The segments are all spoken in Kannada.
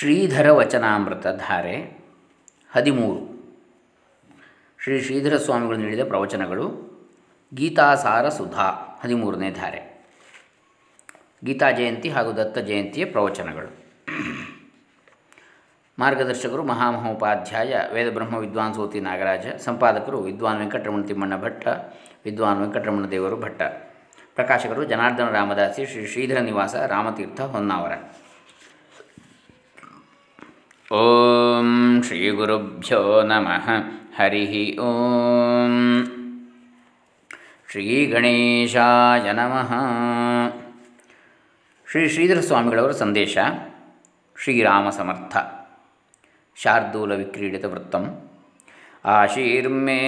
ಶ್ರೀಧರ ವಚನಾಮೃತ ಧಾರೆ ಹದಿಮೂರು. ಶ್ರೀ ಶ್ರೀಧರ ಸ್ವಾಮಿಗಳು ನೀಡಿದ ಪ್ರವಚನಗಳು ಗೀತಾಸಾರ ಸುಧಾ ಹದಿಮೂರನೇ ಧಾರೆ. ಗೀತಾ ಜಯಂತಿ ಹಾಗೂ ದತ್ತ ಜಯಂತಿಯ ಪ್ರವಚನಗಳು. ಮಾರ್ಗದರ್ಶಕರು ಮಹಾಮಹೋಪಾಧ್ಯಾಯ ವೇದಬ್ರಹ್ಮ ವಿದ್ವಾನ್ ಸೋತಿ ನಾಗರಾಜ, ಸಂಪಾದಕರು ವಿದ್ವಾನ್ ವೆಂಕಟರಮಣ ತಿಮ್ಮಣ್ಣ ಭಟ್ಟ, ವಿದ್ವಾನ್ ವೆಂಕಟರಮಣ ದೇವರು ಭಟ್ಟ. ಪ್ರಕಾಶಕರು ಜನಾರ್ದನ ರಾಮದಾಸಿ, ಶ್ರೀ ಶ್ರೀಧರ ನಿವಾಸ ರಾಮತೀರ್ಥ ಹೊನ್ನಾವರ. ಓಂ ಶ್ರೀ ಗುರುಭ್ಯೋ ನಮಃ ಹರಿ ಓಂ ಶ್ರೀ ಗಣೇಶಾಯ ನಮಃ ಶ್ರೀ ಶ್ರೀಧರ ಸ್ವಾಮಿಗಳವರ ಸಂದೇಶ, ಶ್ರೀರಾಮ ಸಮರ್ಥ, ಶಾರ್ದೂಲ ವಿಕ್ರೀಡಿತ ವೃತ್ತಂ। ಆಶೀರ್ಮೇ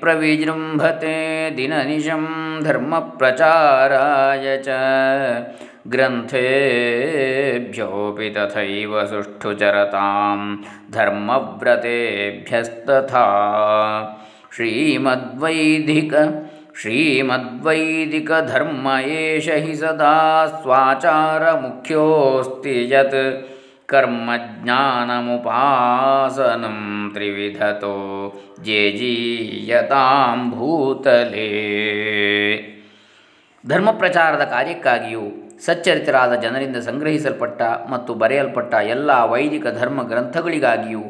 ಪ್ರವಿಜೃಂಭತೆ ದಿನನಿಶಂ ಧರ್ಮಪ್ರಚಾರಾಯ ಚ। ग्रन्थेभ्योऽपि तथैव सुष्ठुचरतां धर्मव्रतेभ्यस्तथा। श्रीमद्वैदिक श्रीमद्वैदिकधर्म एष हि सदा स्वाचारमुख्योऽस्ति यत् कर्मज्ञानमुपासनं त्रिविधतो जे जीयतां भूतले। ಧರ್ಮ ಪ್ರಚಾರದ ಕಾರ್ಯಕ್ಕಾಗಿಯೂ ಸಚ್ಚರಿತರಾದ ಜನರಿಂದ ಸಂಗ್ರಹಿಸಲ್ಪಟ್ಟ ಮತ್ತು ಬರೆಯಲ್ಪಟ್ಟ ಎಲ್ಲ ವೈದಿಕ ಧರ್ಮ ಗ್ರಂಥಗಳಿಗಾಗಿಯೂ,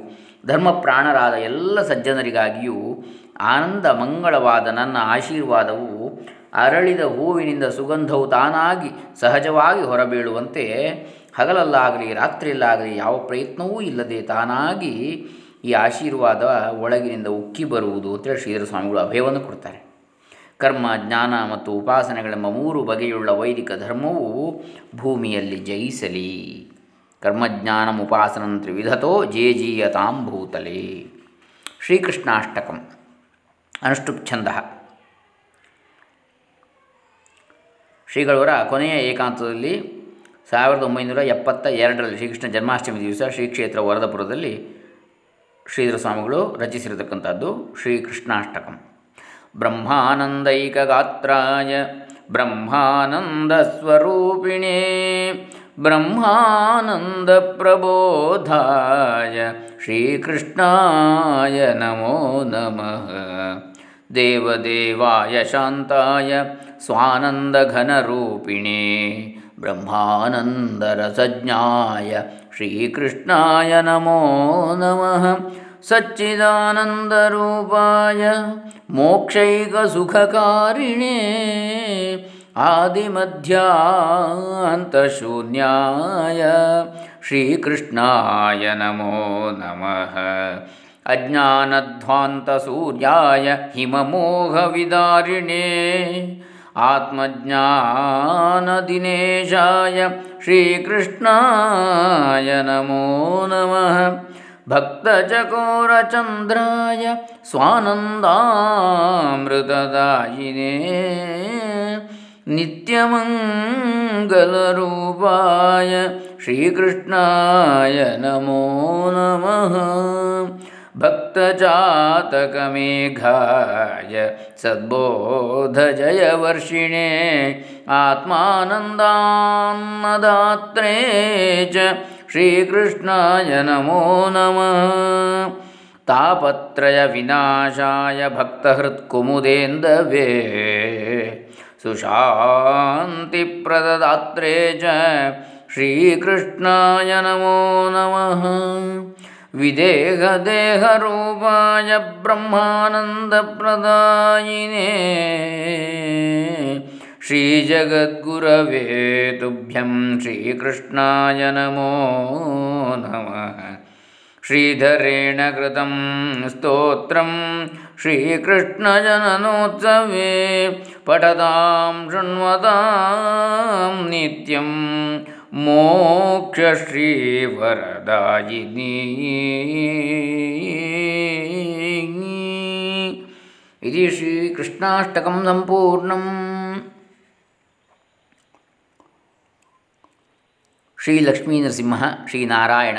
ಧರ್ಮಪ್ರಾಣರಾದ ಎಲ್ಲ ಸಜ್ಜನರಿಗಾಗಿಯೂ ಆನಂದ ಮಂಗಳವಾದ ನನ್ನ ಆಶೀರ್ವಾದವು ಅರಳಿದ ಹೂವಿನಿಂದ ಸುಗಂಧವು ತಾನಾಗಿ ಸಹಜವಾಗಿ ಹೊರಬೀಳುವಂತೆ ಹಗಲಲ್ಲಾಗಲಿ ರಾತ್ರಿಯಲ್ಲಾಗಲಿ ಯಾವ ಪ್ರಯತ್ನವೂ ಇಲ್ಲದೆ ತಾನಾಗಿ ಈ ಆಶೀರ್ವಾದ ಒಳಗಿನಿಂದ ಉಕ್ಕಿ ಬರುವುದು ಅಂತೇಳಿ ಶ್ರೀಧರ ಸ್ವಾಮಿಗಳು ಅಭಯವನ್ನು ಕೊಡ್ತಾರೆ. ಕರ್ಮ, ಜ್ಞಾನ ಮತ್ತು ಉಪಾಸನೆಗಳೆಂಬ ಮೂರು ಬಗೆಯುಳ್ಳ ವೈದಿಕ ಧರ್ಮವು ಭೂಮಿಯಲ್ಲಿ ಜಯಿಸಲಿ. ಕರ್ಮಜ್ಞಾನ ಉಪಾಸನ ತ್ರಿವಿಧತೋ ಜೇಜೀಯತಾಂ ಭೂತಲೆ. ಶ್ರೀಕೃಷ್ಣಾಷ್ಟಕಂ. ಅನುಷ್ಠುಪ್ ಛಂದ. ಶ್ರೀಗಳವರ ಕೊನೆಯ ಏಕಾಂತದಲ್ಲಿ ಸಾವಿರದ ಒಂಬೈನೂರ ಎಪ್ಪತ್ತ ಎರಡರಲ್ಲಿ ಶ್ರೀಕೃಷ್ಣ ಜನ್ಮಾಷ್ಟಮಿ ದಿವಸ ಶ್ರೀ ಕ್ಷೇತ್ರ ವರದಪುರದಲ್ಲಿ ಶ್ರೀಧರ ಸ್ವಾಮಿಗಳು ರಚಿಸಿರತಕ್ಕಂಥದ್ದು ಶ್ರೀಕೃಷ್ಣಾಷ್ಟಕಂ. ब्रह्मानन्दैकगात्राय ब्रह्मानन्दस्वरूपिणे ब्रह्मानन्दप्रबोधाय श्रीकृष्णाय नमो नमः। देवदेवाय शान्ताय स्वानन्दघनरूपिणे ब्रह्मानन्दरसज्ञाय श्रीकृष्णाय नमो नमः। सच्चिदानन्दरूपाय मोक्षैकसुखकारिणे आदिमध्यान्तशून्याय श्रीकृष्णाय नमो नमः। अज्ञानध्वान्तसूर्याय हिममोघविदारिणे आत्मज्ञानदिनेशाय श्रीकृष्णाय नमो नमः। ಭಕ್ತಚಕೋರಚಂದ್ರಾಯ ಸ್ವಾನಂದಾಮೃತದಾಯಿನೇ. ನಿತ್ಯಮಂಗಲರೂಪಾಯ ಶ್ರೀಕೃಷ್ಣಾಯ ನಮೋ ನಮಃ. ಭಕ್ತಜಾತಕಮೇಘಾಯ ಸದ್ಬೋಧಜಯವರ್ಷಿಣೆ. ಆತ್ಮಾನಂದಾನ್ನದಾತ್ರೇ ಚ श्रीकृष्णाय नमो नमः। तापत्रयविनाशाय भक्तहृत्कुमुदेन्दवे। सुशान्तिप्रददात्रे च श्रीकृष्णाय नमो नमः। विदेहदेहरूपाय ब्रह्मानन्दप्रदायिने श्रीजगद्गुरवे तुभ्यं श्रीकृष्णाय नमो नमः श्रीधरेण कृतं स्तोत्रं श्रीकृष्णजननोत्सवे पठतां शृण्वतां नित्यं मोक्षश्रीवरदायिनी इति श्रीकृष्णाष्टकं सम्पूर्णम् ನರಸಿಂಹ, ಶ್ರೀನಾರಾಯಣ,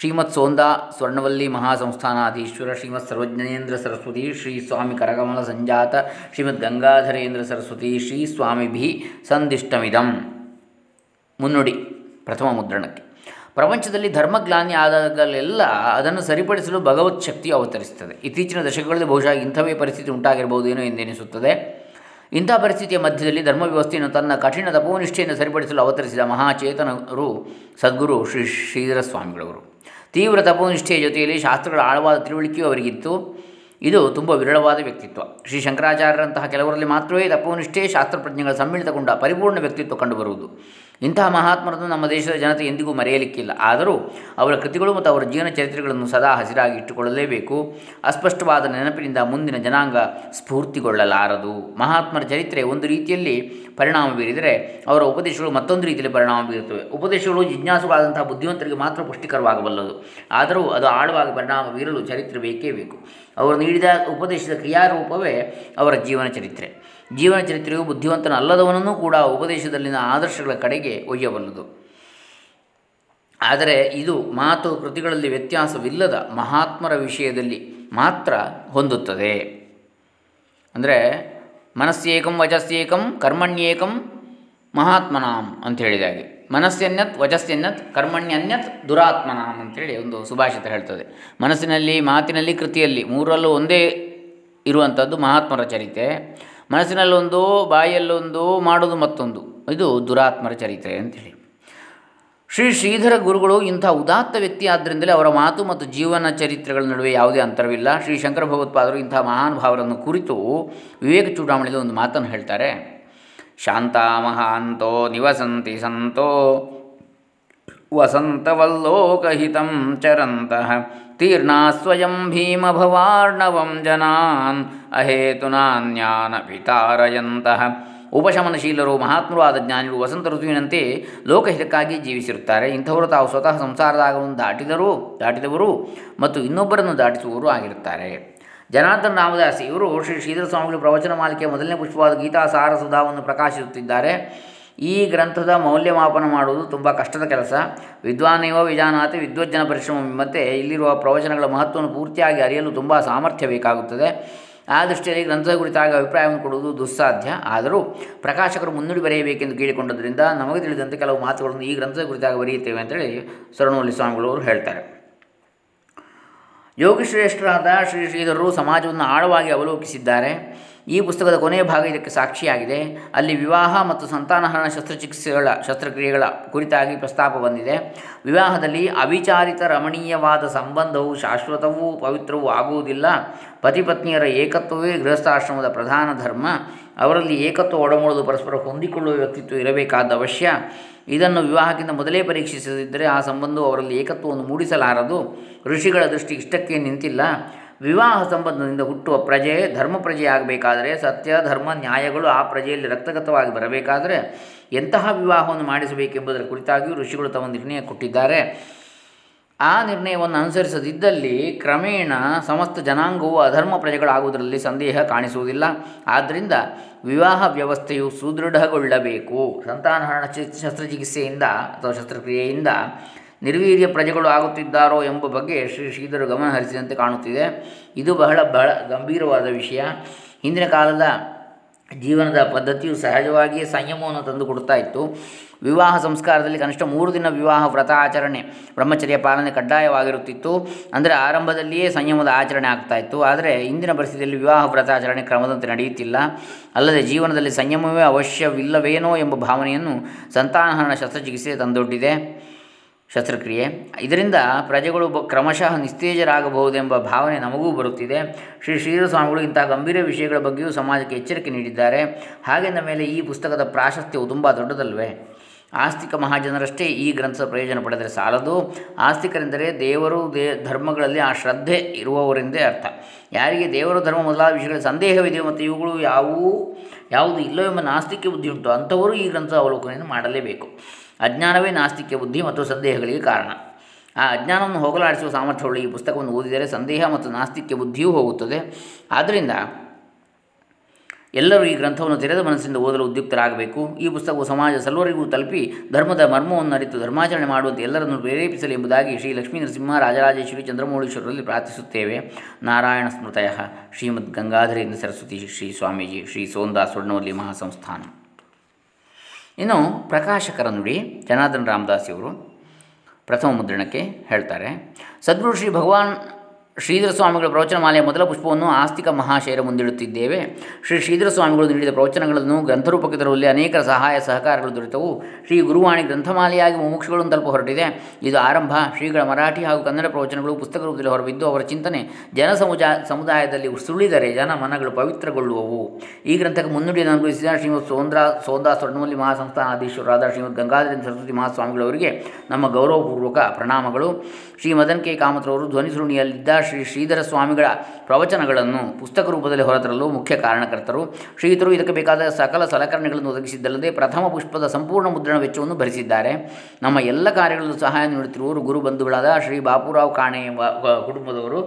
ಶ್ರೀಮತ್ ಸೋಂದಾ ಸ್ವರ್ಣವಲ್ಲಿ ಮಹಾಸಂಸ್ಥಾನಾಧೀಶ್ವರ, ಶ್ರೀಮತ್ ಸರ್ವಜ್ಞನೇಂದ್ರ ಸರಸ್ವತಿ, ಶ್ರೀ ಸ್ವಾಮಿ ಕರಗಮಲ ಸಂಜಾತ, ಶ್ರೀಮದ್ ಗಂಗಾಧರೇಂದ್ರ ಸರಸ್ವತಿ, ಶ್ರೀ ಸ್ವಾಮಿಭಿ ಸಂದಿಷ್ಟಮಿದಂ. ಮುನ್ನುಡಿ, ಪ್ರಥಮ ಮುದ್ರಣಕ್ಕೆ. ಪ್ರಪಂಚದಲ್ಲಿ ಧರ್ಮಗ್ಲಾನಿ ಆದಾಗಲೆಲ್ಲ ಅದನ್ನು ಸರಿಪಡಿಸಲು ಭಗವತ್ ಶಕ್ತಿಯು ಅವತರಿಸುತ್ತದೆ. ಇತ್ತೀಚಿನ ದಶಕಗಳಲ್ಲಿ ಬಹುಶಃ ಇಂಥವೇ ಪರಿಸ್ಥಿತಿ ಉಂಟಾಗಿರಬಹುದೇನೋ ಎಂದೆನಿಸುತ್ತದೆ. ಇಂಥ ಪರಿಸ್ಥಿತಿಯ ಮಧ್ಯದಲ್ಲಿ ಧರ್ಮ ವ್ಯವಸ್ಥೆಯನ್ನು ತನ್ನ ಕಠಿಣ ತಪೋನಿಷ್ಠೆಯನ್ನು ಸರಿಪಡಿಸಲು ಅವತರಿಸಿದ ಮಹಾಚೇತನರು ಸದ್ಗುರು ಶ್ರೀ ಶ್ರೀಧರ ಸ್ವಾಮಿಗಳವರು ತೀವ್ರ ತಪೋನಿಷ್ಠೆಯ ಜೊತೆಯಲ್ಲಿ ಶಾಸ್ತ್ರಗಳ ಆಳವಾದ ತಿಳುವಳಿಕೆಯೂ ಅವರಿಗಿತ್ತು. ಇದು ತುಂಬ ವಿರಳವಾದ ವ್ಯಕ್ತಿತ್ವ. ಶ್ರೀ ಶಂಕರಾಚಾರ್ಯರಂತಹ ಕೆಲವರಲ್ಲಿ ಮಾತ್ರವೇ ತಪೋನಿಷ್ಠೆ, ಶಾಸ್ತ್ರಪ್ರಜ್ಞೆಗಳ ಸಮ್ಮಿಳಿತಗೊಂಡ ಪರಿಪೂರ್ಣ ವ್ಯಕ್ತಿತ್ವ ಕಂಡುಬರುವುದು. ಇಂತಹ ಮಹಾತ್ಮರನ್ನು ನಮ್ಮ ದೇಶದ ಜನತೆ ಎಂದಿಗೂ ಮರೆಯಲಿಕ್ಕಿಲ್ಲ. ಆದರೂ ಅವರ ಕೃತಿಗಳು ಮತ್ತು ಅವರ ಜೀವನ ಚರಿತ್ರೆಗಳನ್ನು ಸದಾ ಹಸಿರಾಗಿ ಇಟ್ಟುಕೊಳ್ಳಲೇಬೇಕು. ಅಸ್ಪಷ್ಟವಾದ ನೆನಪಿನಿಂದ ಮುಂದಿನ ಜನಾಂಗ ಸ್ಫೂರ್ತಿಗೊಳ್ಳಲಾರದು. ಮಹಾತ್ಮರ ಚರಿತ್ರೆ ಒಂದು ರೀತಿಯಲ್ಲಿ ಪರಿಣಾಮ ಬೀರಿದರೆ ಅವರ ಉಪದೇಶಗಳು ಮತ್ತೊಂದು ರೀತಿಯಲ್ಲಿ ಪರಿಣಾಮ ಬೀರುತ್ತವೆ. ಉಪದೇಶಗಳು ಜಿಜ್ಞಾಸುಗಳಾದಂತಹ ಬುದ್ಧಿವಂತರಿಗೆ ಮಾತ್ರ ಪುಷ್ಟಿಕರವಾಗಬಲ್ಲದು. ಆದರೂ ಅದು ಆಳವಾಗಿ ಪರಿಣಾಮ ಬೀರಲು ಚರಿತ್ರೆ ಬೇಕೇ ಬೇಕು. ಅವರು ನೀಡಿದ ಉಪದೇಶದ ಕ್ರಿಯಾರೂಪವೇ ಅವರ ಜೀವನ ಚರಿತ್ರೆ. ಜೀವನ ಚರಿತ್ರೆಯು ಬುದ್ಧಿವಂತನ ಅಲ್ಲದವನನ್ನು ಕೂಡ ಉಪದೇಶದಲ್ಲಿನ ಆದರ್ಶಗಳ ಕಡೆಗೆ ಒಯ್ಯಬಲ್ಲದು. ಆದರೆ ಇದು ಮಾತು ಕೃತಿಗಳಲ್ಲಿ ವ್ಯತ್ಯಾಸವಿಲ್ಲದ ಮಹಾತ್ಮರ ವಿಷಯದಲ್ಲಿ ಮಾತ್ರ ಹೊಂದುತ್ತದೆ. ಅಂದರೆ ಮನಸ್ಸೇಕಂ ವಚಸ್ಸೇಕಂ ಕರ್ಮಣ್ಯೇಕಂ ಮಹಾತ್ಮನಾಂ ಅಂತ ಹೇಳಿದಾಗೆ ಮನಸ್ಸನ್ಯತ್ ವಚಸ್ಸನ್ಯತ್ ಕರ್ಮಣ್ಯನ್ಯತ್ ದುರಾತ್ಮನಾಂ ಅಂಥೇಳಿ ಒಂದು ಸುಭಾಷಿತ ಹೇಳ್ತದೆ. ಮನಸ್ಸಿನಲ್ಲಿ, ಮಾತಿನಲ್ಲಿ, ಕೃತಿಯಲ್ಲಿ ಮೂರಲ್ಲೂ ಒಂದೇ ಇರುವಂಥದ್ದು ಮಹಾತ್ಮರ ಚರಿತೆ. ಮನಸ್ಸಿನಲ್ಲೊಂದು, ಬಾಯಲ್ಲೊಂದು ಮಾಡೋದು ಮತ್ತೊಂದು. ಇದು ದುರಾತ್ಮರ ಚರಿತ್ರೆ ಅಂಥೇಳಿ ಶ್ರೀ ಶ್ರೀಧರ ಗುರುಗಳು ಇಂಥ ಉದಾತ್ತ ವ್ಯಕ್ತಿ ಆದ್ದರಿಂದಲೇ ಅವರ ಮಾತು ಮತ್ತು ಜೀವನ ಚರಿತ್ರೆಗಳ ನಡುವೆ ಯಾವುದೇ ಅಂತರವಿಲ್ಲ. ಶ್ರೀ ಶಂಕರ ಭಗವತ್ಪಾದರು ಇಂಥ ಮಹಾನುಭಾವರನ್ನು ಕುರಿತು ವಿವೇಕ ಚೂಡಾಮಣಿಯಲ್ಲಿ ಒಂದು ಮಾತನ್ನು ಹೇಳ್ತಾರೆ. ಶಾಂತಾ ಮಹಾಂತೋ, ನಿವಸಂತಿ ಸಂತೋ. ತೀರ್ಣಾ ಸ್ವಯಂ ಭೀಮಭವಾರ್ಣವಂ ಜನಾನ್. ಅಹೇತುನಾನ್ಯಾನ ಪಿತಾರಯಂತಹ ಉಪಶಮನಶೀಲರು ಮಹಾತ್ಮರು ಆದ ಜ್ಞಾನಿಗಳು ವಸಂತ ಋತುವಿನಂತೆ ಲೋಕಹಿತಕ್ಕಾಗಿ ಜೀವಿಸಿರುತ್ತಾರೆ. ಇಂಥವರು ತಾವು ಸ್ವತಃ ಸಂಸಾರದಾಗವನ್ನು ದಾಟಿದರು, ದಾಟಿದವರು ಮತ್ತು ಇನ್ನೊಬ್ಬರನ್ನು ದಾಟಿಸುವವರು ಆಗಿರುತ್ತಾರೆ. ಜನಾರ್ದನ್ ರಾಮದಾಸ್ ಇವರು ಶ್ರೀ ಶ್ರೀಧರ ಸ್ವಾಮಿಗಳು ಪ್ರವಚನ ಮಾಲಿಕೆಯ ಮೊದಲನೇ ಪುಷ್ಪವಾದ ಗೀತಾ ಸಾರಸುಧಾವನ್ನು ಪ್ರಕಾಶಿಸುತ್ತಿದ್ದಾರೆ. ಈ ಗ್ರಂಥದ ಮೌಲ್ಯಮಾಪನ ಮಾಡುವುದು ತುಂಬ ಕಷ್ಟದ ಕೆಲಸ. ವಿದ್ವಾನೇವ ವಿಜಾನಾತಿ ವಿದ್ವಜ್ಜನ ಪರಿಶ್ರಮ ಮತ್ತು ಇಲ್ಲಿರುವ ಪ್ರವಚನಗಳ ಮಹತ್ವವನ್ನು ಪೂರ್ತಿಯಾಗಿ ಅರಿಯಲು ತುಂಬ ಸಾಮರ್ಥ್ಯ ಬೇಕಾಗುತ್ತದೆ. ಆ ದೃಷ್ಟಿಯಲ್ಲಿ ಗ್ರಂಥದ ಕುರಿತಾಗಿ ಅಭಿಪ್ರಾಯವನ್ನು ಕೊಡುವುದು ದುಸ್ಸಾಧ್ಯ. ಆದರೂ ಪ್ರಕಾಶಕರು ಮುನ್ನುಡಿ ಬರೆಯಬೇಕೆಂದು ಕೇಳಿಕೊಂಡದ್ರಿಂದ ನಮಗೆ ತಿಳಿದಂತೆ ಕೆಲವು ಮಾತುಗಳನ್ನು ಈ ಗ್ರಂಥದ ಕುರಿತಾಗಿ ಬರೆಯುತ್ತೇವೆ ಅಂತೇಳಿ ಸ್ವರ್ಣವಲ್ಲಿ ಸ್ವಾಮಿಗಳವರು ಹೇಳ್ತಾರೆ. ಯೋಗಿಶ್ರೇಷ್ಠರಾದ ಶ್ರೀ ಶ್ರೀಧರರು ಸಮಾಜವನ್ನು ಆಳವಾಗಿ ಅವಲೋಕಿಸಿದ್ದಾರೆ. ಈ ಪುಸ್ತಕದ ಕೊನೆಯ ಭಾಗ ಇದಕ್ಕೆ ಸಾಕ್ಷಿಯಾಗಿದೆ. ಅಲ್ಲಿ ವಿವಾಹ ಮತ್ತು ಸಂತಾನಹರಣ ಶಸ್ತ್ರಚಿಕಿತ್ಸೆಗಳ ಶಸ್ತ್ರಕ್ರಿಯೆಗಳ ಕುರಿತಾಗಿ ಪ್ರಸ್ತಾಪ ಬಂದಿದೆ. ವಿವಾಹದಲ್ಲಿ ಅವಿಚಾರಿತ ರಮಣೀಯವಾದ ಸಂಬಂಧವು ಶಾಶ್ವತವೂ ಪವಿತ್ರವೂ ಆಗುವುದಿಲ್ಲ. ಪತಿಪತ್ನಿಯರ ಏಕತ್ವವೇ ಗೃಹಸ್ಥಾಶ್ರಮದ ಪ್ರಧಾನ ಧರ್ಮ. ಅವರಲ್ಲಿ ಏಕತ್ವ ಒಡಮೂಡಲು ಪರಸ್ಪರ ಹೊಂದಿಕೊಳ್ಳುವ ವ್ಯಕ್ತಿತ್ವ ಇರಬೇಕಾದ ಅವಶ್ಯ. ಇದನ್ನು ವಿವಾಹಕ್ಕಿಂತ ಮೊದಲೇ ಪರೀಕ್ಷಿಸದಿದ್ದರೆ ಆ ಸಂಬಂಧವು ಅವರಲ್ಲಿ ಏಕತ್ವವನ್ನು ಮೂಡಿಸಲಾರದು. ಋಷಿಗಳ ದೃಷ್ಟಿ ಇಷ್ಟಕ್ಕೆ ನಿಂತಿಲ್ಲ. ವಿವಾಹ ಸಂಬಂಧದಿಂದ ಹುಟ್ಟುವ ಪ್ರಜೆ ಧರ್ಮ ಪ್ರಜೆಯಾಗಬೇಕಾದರೆ ಸತ್ಯ, ಧರ್ಮ, ನ್ಯಾಯಗಳು ಆ ಪ್ರಜೆಯಲ್ಲಿ ರಕ್ತಗತವಾಗಿ ಬರಬೇಕಾದರೆ ಎಂತಹ ವಿವಾಹವನ್ನು ಮಾಡಿಸಬೇಕೆಂಬುದರ ಕುರಿತಾಗಿಯೂ ಋಷಿಗಳು ತಮ್ಮ ನಿರ್ಣಯ ಕೊಟ್ಟಿದ್ದಾರೆ. ಆ ನಿರ್ಣಯವನ್ನು ಅನುಸರಿಸದಿದ್ದಲ್ಲಿ ಕ್ರಮೇಣ ಸಮಸ್ತ ಜನಾಂಗವು ಅಧರ್ಮ ಪ್ರಜೆಗಳಾಗುವುದರಲ್ಲಿ ಸಂದೇಹ ಕಾಣಿಸುವುದಿಲ್ಲ. ಆದ್ದರಿಂದ ವಿವಾಹ ವ್ಯವಸ್ಥೆಯು ಸುದೃಢಗೊಳ್ಳಬೇಕು. ಸಂತಾನಹರಣ ಶಸ್ತ್ರಚಿಕಿತ್ಸೆಯಿಂದ ಅಥವಾ ಶಸ್ತ್ರಕ್ರಿಯೆಯಿಂದ ನಿರ್ವೀರ್ಯ ಪ್ರಜೆಗಳು ಆಗುತ್ತಿದ್ದಾರೋ ಎಂಬ ಬಗ್ಗೆ ಶ್ರೀ ಶ್ರೀಧರು ಗಮನ ಹರಿಸಿದಂತೆ ಕಾಣುತ್ತಿದೆ. ಇದು ಬಹಳ ಬಹಳ ಗಂಭೀರವಾದ ವಿಷಯ. ಹಿಂದಿನ ಕಾಲದ ಜೀವನದ ಪದ್ಧತಿಯು ಸಹಜವಾಗಿಯೇ ಸಂಯಮವನ್ನು ತಂದುಕೊಡ್ತಾ ಇತ್ತು. ವಿವಾಹ ಸಂಸ್ಕಾರದಲ್ಲಿ ಕನಿಷ್ಠ ಮೂರು ದಿನ ವಿವಾಹ ವ್ರತ ಆಚರಣೆ, ಬ್ರಹ್ಮಚರ್ಯ ಪಾಲನೆ ಕಡ್ಡಾಯವಾಗಿರುತ್ತಿತ್ತು. ಅಂದರೆ ಆರಂಭದಲ್ಲಿಯೇ ಸಂಯಮದ ಆಚರಣೆ ಆಗ್ತಾ ಇತ್ತು. ಆದರೆ ಇಂದಿನ ಪರಿಸ್ಥಿತಿಯಲ್ಲಿ ವಿವಾಹ ವ್ರತಾಚರಣೆ ಕ್ರಮದಂತೆ ನಡೆಯುತ್ತಿಲ್ಲ. ಅಲ್ಲದೆ ಜೀವನದಲ್ಲಿ ಸಂಯಮವೇ ಅವಶ್ಯವಿಲ್ಲವೇನೋ ಎಂಬ ಭಾವನೆಯನ್ನು ಸಂತಾನಹರಣ ಶಸ್ತ್ರಚಿಕಿತ್ಸೆ ತಂದೊಡ್ಡಿದೆ. ಶಸ್ತ್ರಕ್ರಿಯೆ. ಇದರಿಂದ ಪ್ರಜೆಗಳು ಬ ಕ್ರಮಶಃ ನಿಸ್ತೇಜರಾಗಬಹುದೆಂಬ ಭಾವನೆ ನಮಗೂ ಬರುತ್ತಿದೆ. ಶ್ರೀ ಶ್ರೀಧರ ಸ್ವಾಮಿಗಳು ಇಂತಹ ಗಂಭೀರ ವಿಷಯಗಳ ಬಗ್ಗೆಯೂ ಸಮಾಜಕ್ಕೆ ಎಚ್ಚರಿಕೆ ನೀಡಿದ್ದಾರೆ. ಹಾಗೆಂದ ಮೇಲೆ ಈ ಪುಸ್ತಕದ ಪ್ರಾಶಸ್ತ್ಯವು ತುಂಬ ದೊಡ್ಡದಲ್ವೇ? ಆಸ್ತಿಕ ಮಹಾಜನರಷ್ಟೇ ಈ ಗ್ರಂಥದ ಪ್ರಯೋಜನ ಪಡೆದರೆ ಸಾಲದು? ಆಸ್ತಿಕರೆಂದರೆ ದೇವರು ದೇ ಧರ್ಮಗಳಲ್ಲಿ ಆ ಶ್ರದ್ಧೆ ಇರುವವರೆಂದೇ ಅರ್ಥ. ಯಾರಿಗೆ ದೇವರ ಧರ್ಮ ಮೊದಲಾದ ವಿಷಯಗಳ ಸಂದೇಹವಿದೆಯೋ ಮತ್ತು ಇವುಗಳು ಯಾವುವು, ಯಾವುದು ಇಲ್ಲೋ ಎಂಬ ನಾಸ್ತಿಕ ಬುದ್ಧಿ ಉಂಟು, ಅಂಥವರು ಈ ಗ್ರಂಥದ ಅವಲೋಕನೆಯನ್ನು ಮಾಡಲೇಬೇಕು. ಅಜ್ಞಾನವೇ ನಾಸ್ತಿಕ್ಯ ಬುದ್ಧಿ ಮತ್ತು ಸಂದೇಹಗಳಿಗೆ ಕಾರಣ. ಆ ಅಜ್ಞಾನವನ್ನು ಹೋಗಲಾಡಿಸುವ ಸಾಮರ್ಥ್ಯವುಳ್ಳ ಈ ಪುಸ್ತಕವನ್ನು ಓದಿದರೆ ಸಂದೇಹ ಮತ್ತು ನಾಸ್ತಿಕ್ಯ ಬುದ್ಧಿಯೂ ಹೋಗುತ್ತದೆ. ಆದ್ದರಿಂದ ಎಲ್ಲರೂ ಈ ಗ್ರಂಥವನ್ನು ತೆರೆದ ಮನಸ್ಸಿಂದ ಓದಲು ಉದ್ಯುಕ್ತರಾಗಬೇಕು. ಈ ಪುಸ್ತಕವು ಸಮಾಜ ಸರ್ವರಿಗೂ ತಲುಪಿ ಧರ್ಮದ ಮರ್ಮವನ್ನು ಅರಿತು ಧರ್ಮಾಚರಣೆ ಮಾಡುವಂತೆ ಎಲ್ಲರನ್ನು ಪ್ರೇರೇಪಿಸಲಿ ಎಂಬುದಾಗಿ ಶ್ರೀ ಲಕ್ಷ್ಮೀ ನರಸಿಂಹ ರಾಜರಾಜೇಶ್ವರಿ ಚಂದ್ರಮೌಳೀಶ್ವರರಲ್ಲಿ ಪ್ರಾರ್ಥಿಸುತ್ತೇವೆ. ನಾರಾಯಣ ಸ್ಮೃತಯ. ಶ್ರೀಮದ್ ಗಂಗಾಧರೇಂದ್ರ ಸರಸ್ವತಿ ಶ್ರೀ ಸ್ವಾಮೀಜಿ ಶ್ರೀ ಸೋಂದಾ ಸ್ವರ್ಣವಲ್ಲಿ ಮಹಾಸಂಸ್ಥಾನ. ಇನ್ನು ಪ್ರಕಾಶಕರ ನುಡಿ ಜನಾರ್ದನ್ ರಾಮದಾಸಿಯವರು ಪ್ರಥಮ ಮುದ್ರಣಕ್ಕೆ ಹೇಳ್ತಾರೆ. ಸದ್ಗುರು ಶ್ರೀ ಭಗವಾನ್ ಶ್ರೀಧರ ಸ್ವಾಮಿಗಳ ಪ್ರವಚನ ಮಾಲೆಯ ಮೊದಲ ಪುಷ್ಪವನ್ನು ಆಸ್ತಿಕ ಮಹಾಶಯರ ಮುಂದಿಡುತ್ತಿದ್ದೇವೆ. ಶ್ರೀ ಶ್ರೀಧರ ಸ್ವಾಮಿಗಳು ನೀಡಿದ ಪ್ರವಚನಗಳನ್ನು ಗ್ರಂಥರೂಪಕ್ಕೆ ತರುವಲ್ಲಿ ಅನೇಕ ಸಹಾಯ ಸಹಕಾರಗಳು ದೊರೆತವು. ಶ್ರೀ ಗುರುವಾಣಿ ಗ್ರಂಥಮಾಲೆಯಾಗಿ ಮುಮುಕ್ಷುಗಳನ್ನು ತಲುಪ ಹೊರಟಿದೆ. ಇದು ಆರಂಭ. ಶ್ರೀಗಳ ಮರಾಠಿ ಹಾಗೂ ಕನ್ನಡ ಪ್ರವಚನಗಳು ಪುಸ್ತಕ ರೂಪದಲ್ಲಿ ಹೊರಬಿದ್ದು ಅವರ ಚಿಂತನೆ ಜನ ಸಮುದಾಯದಲ್ಲಿ ಸುಳಿದರೆ ಜನ ಮನಗಳು ಪವಿತ್ರಗೊಳ್ಳುವವು. ಈ ಗ್ರಂಥಕ್ಕೆ ಮುನ್ನುಡಿಯನ್ನು ಅನುಗ್ರಹಿಸಿದ ಶ್ರೀಮತ್ ಸೋಂದ್ರ ಸೋದಾ ಮಹಾಸಂಸ್ಥಾನ ಮಹಾಸಂಸ್ಥಾನಾಧೀಶ್ವರಾದ ಶ್ರೀಮದ್ ಗಂಗಾಧರೇಂದ್ರ ಸರಸ್ವತಿ ಮಹಾಸ್ವಾಮಿಗಳವರಿಗೆ ನಮ್ಮ ಗೌರವಪೂರ್ವಕ ಪ್ರಣಾಮಗಳು. ಶ್ರೀ ಮದನ್ ಕೆ. ಕಾಮತ್ರವರು ಧ್ವನಿ ಸುರುಣಿಯಲ್ಲಿದ್ದ ಶ್ರೀ ಶ್ರೀಧರ ಸ್ವಾಮಿಗಳ ಪ್ರವಚನಗಳನ್ನು ಪುಸ್ತಕ ರೂಪದಲ್ಲಿ ಹೊರತರಲು ಮುಖ್ಯ ಕಾರಣಕರ್ತರು. ಶ್ರೀಧರು ಇದಕ್ಕೆ ಬೇಕಾದ ಸಕಲ ಸಲಕರಣೆಗಳನ್ನು ಒದಗಿಸಿದ್ದಲ್ಲದೆ ಪ್ರಥಮ ಪುಷ್ಪದ ಸಂಪೂರ್ಣ ಮುದ್ರಣ ವೆಚ್ಚವನ್ನು ಭರಿಸಿದ್ದಾರೆ. ನಮ್ಮ ಎಲ್ಲ ಕಾರ್ಯಗಳಲ್ಲೂ ಸಹಾಯ ನೀಡುತ್ತಿರುವವರು ಗುರು ಬಂಧುಗಳಾದ ಶ್ರೀ ಬಾಪುರಾವ್ ಕಾಣೆ ಕುಟುಂಬದವರು,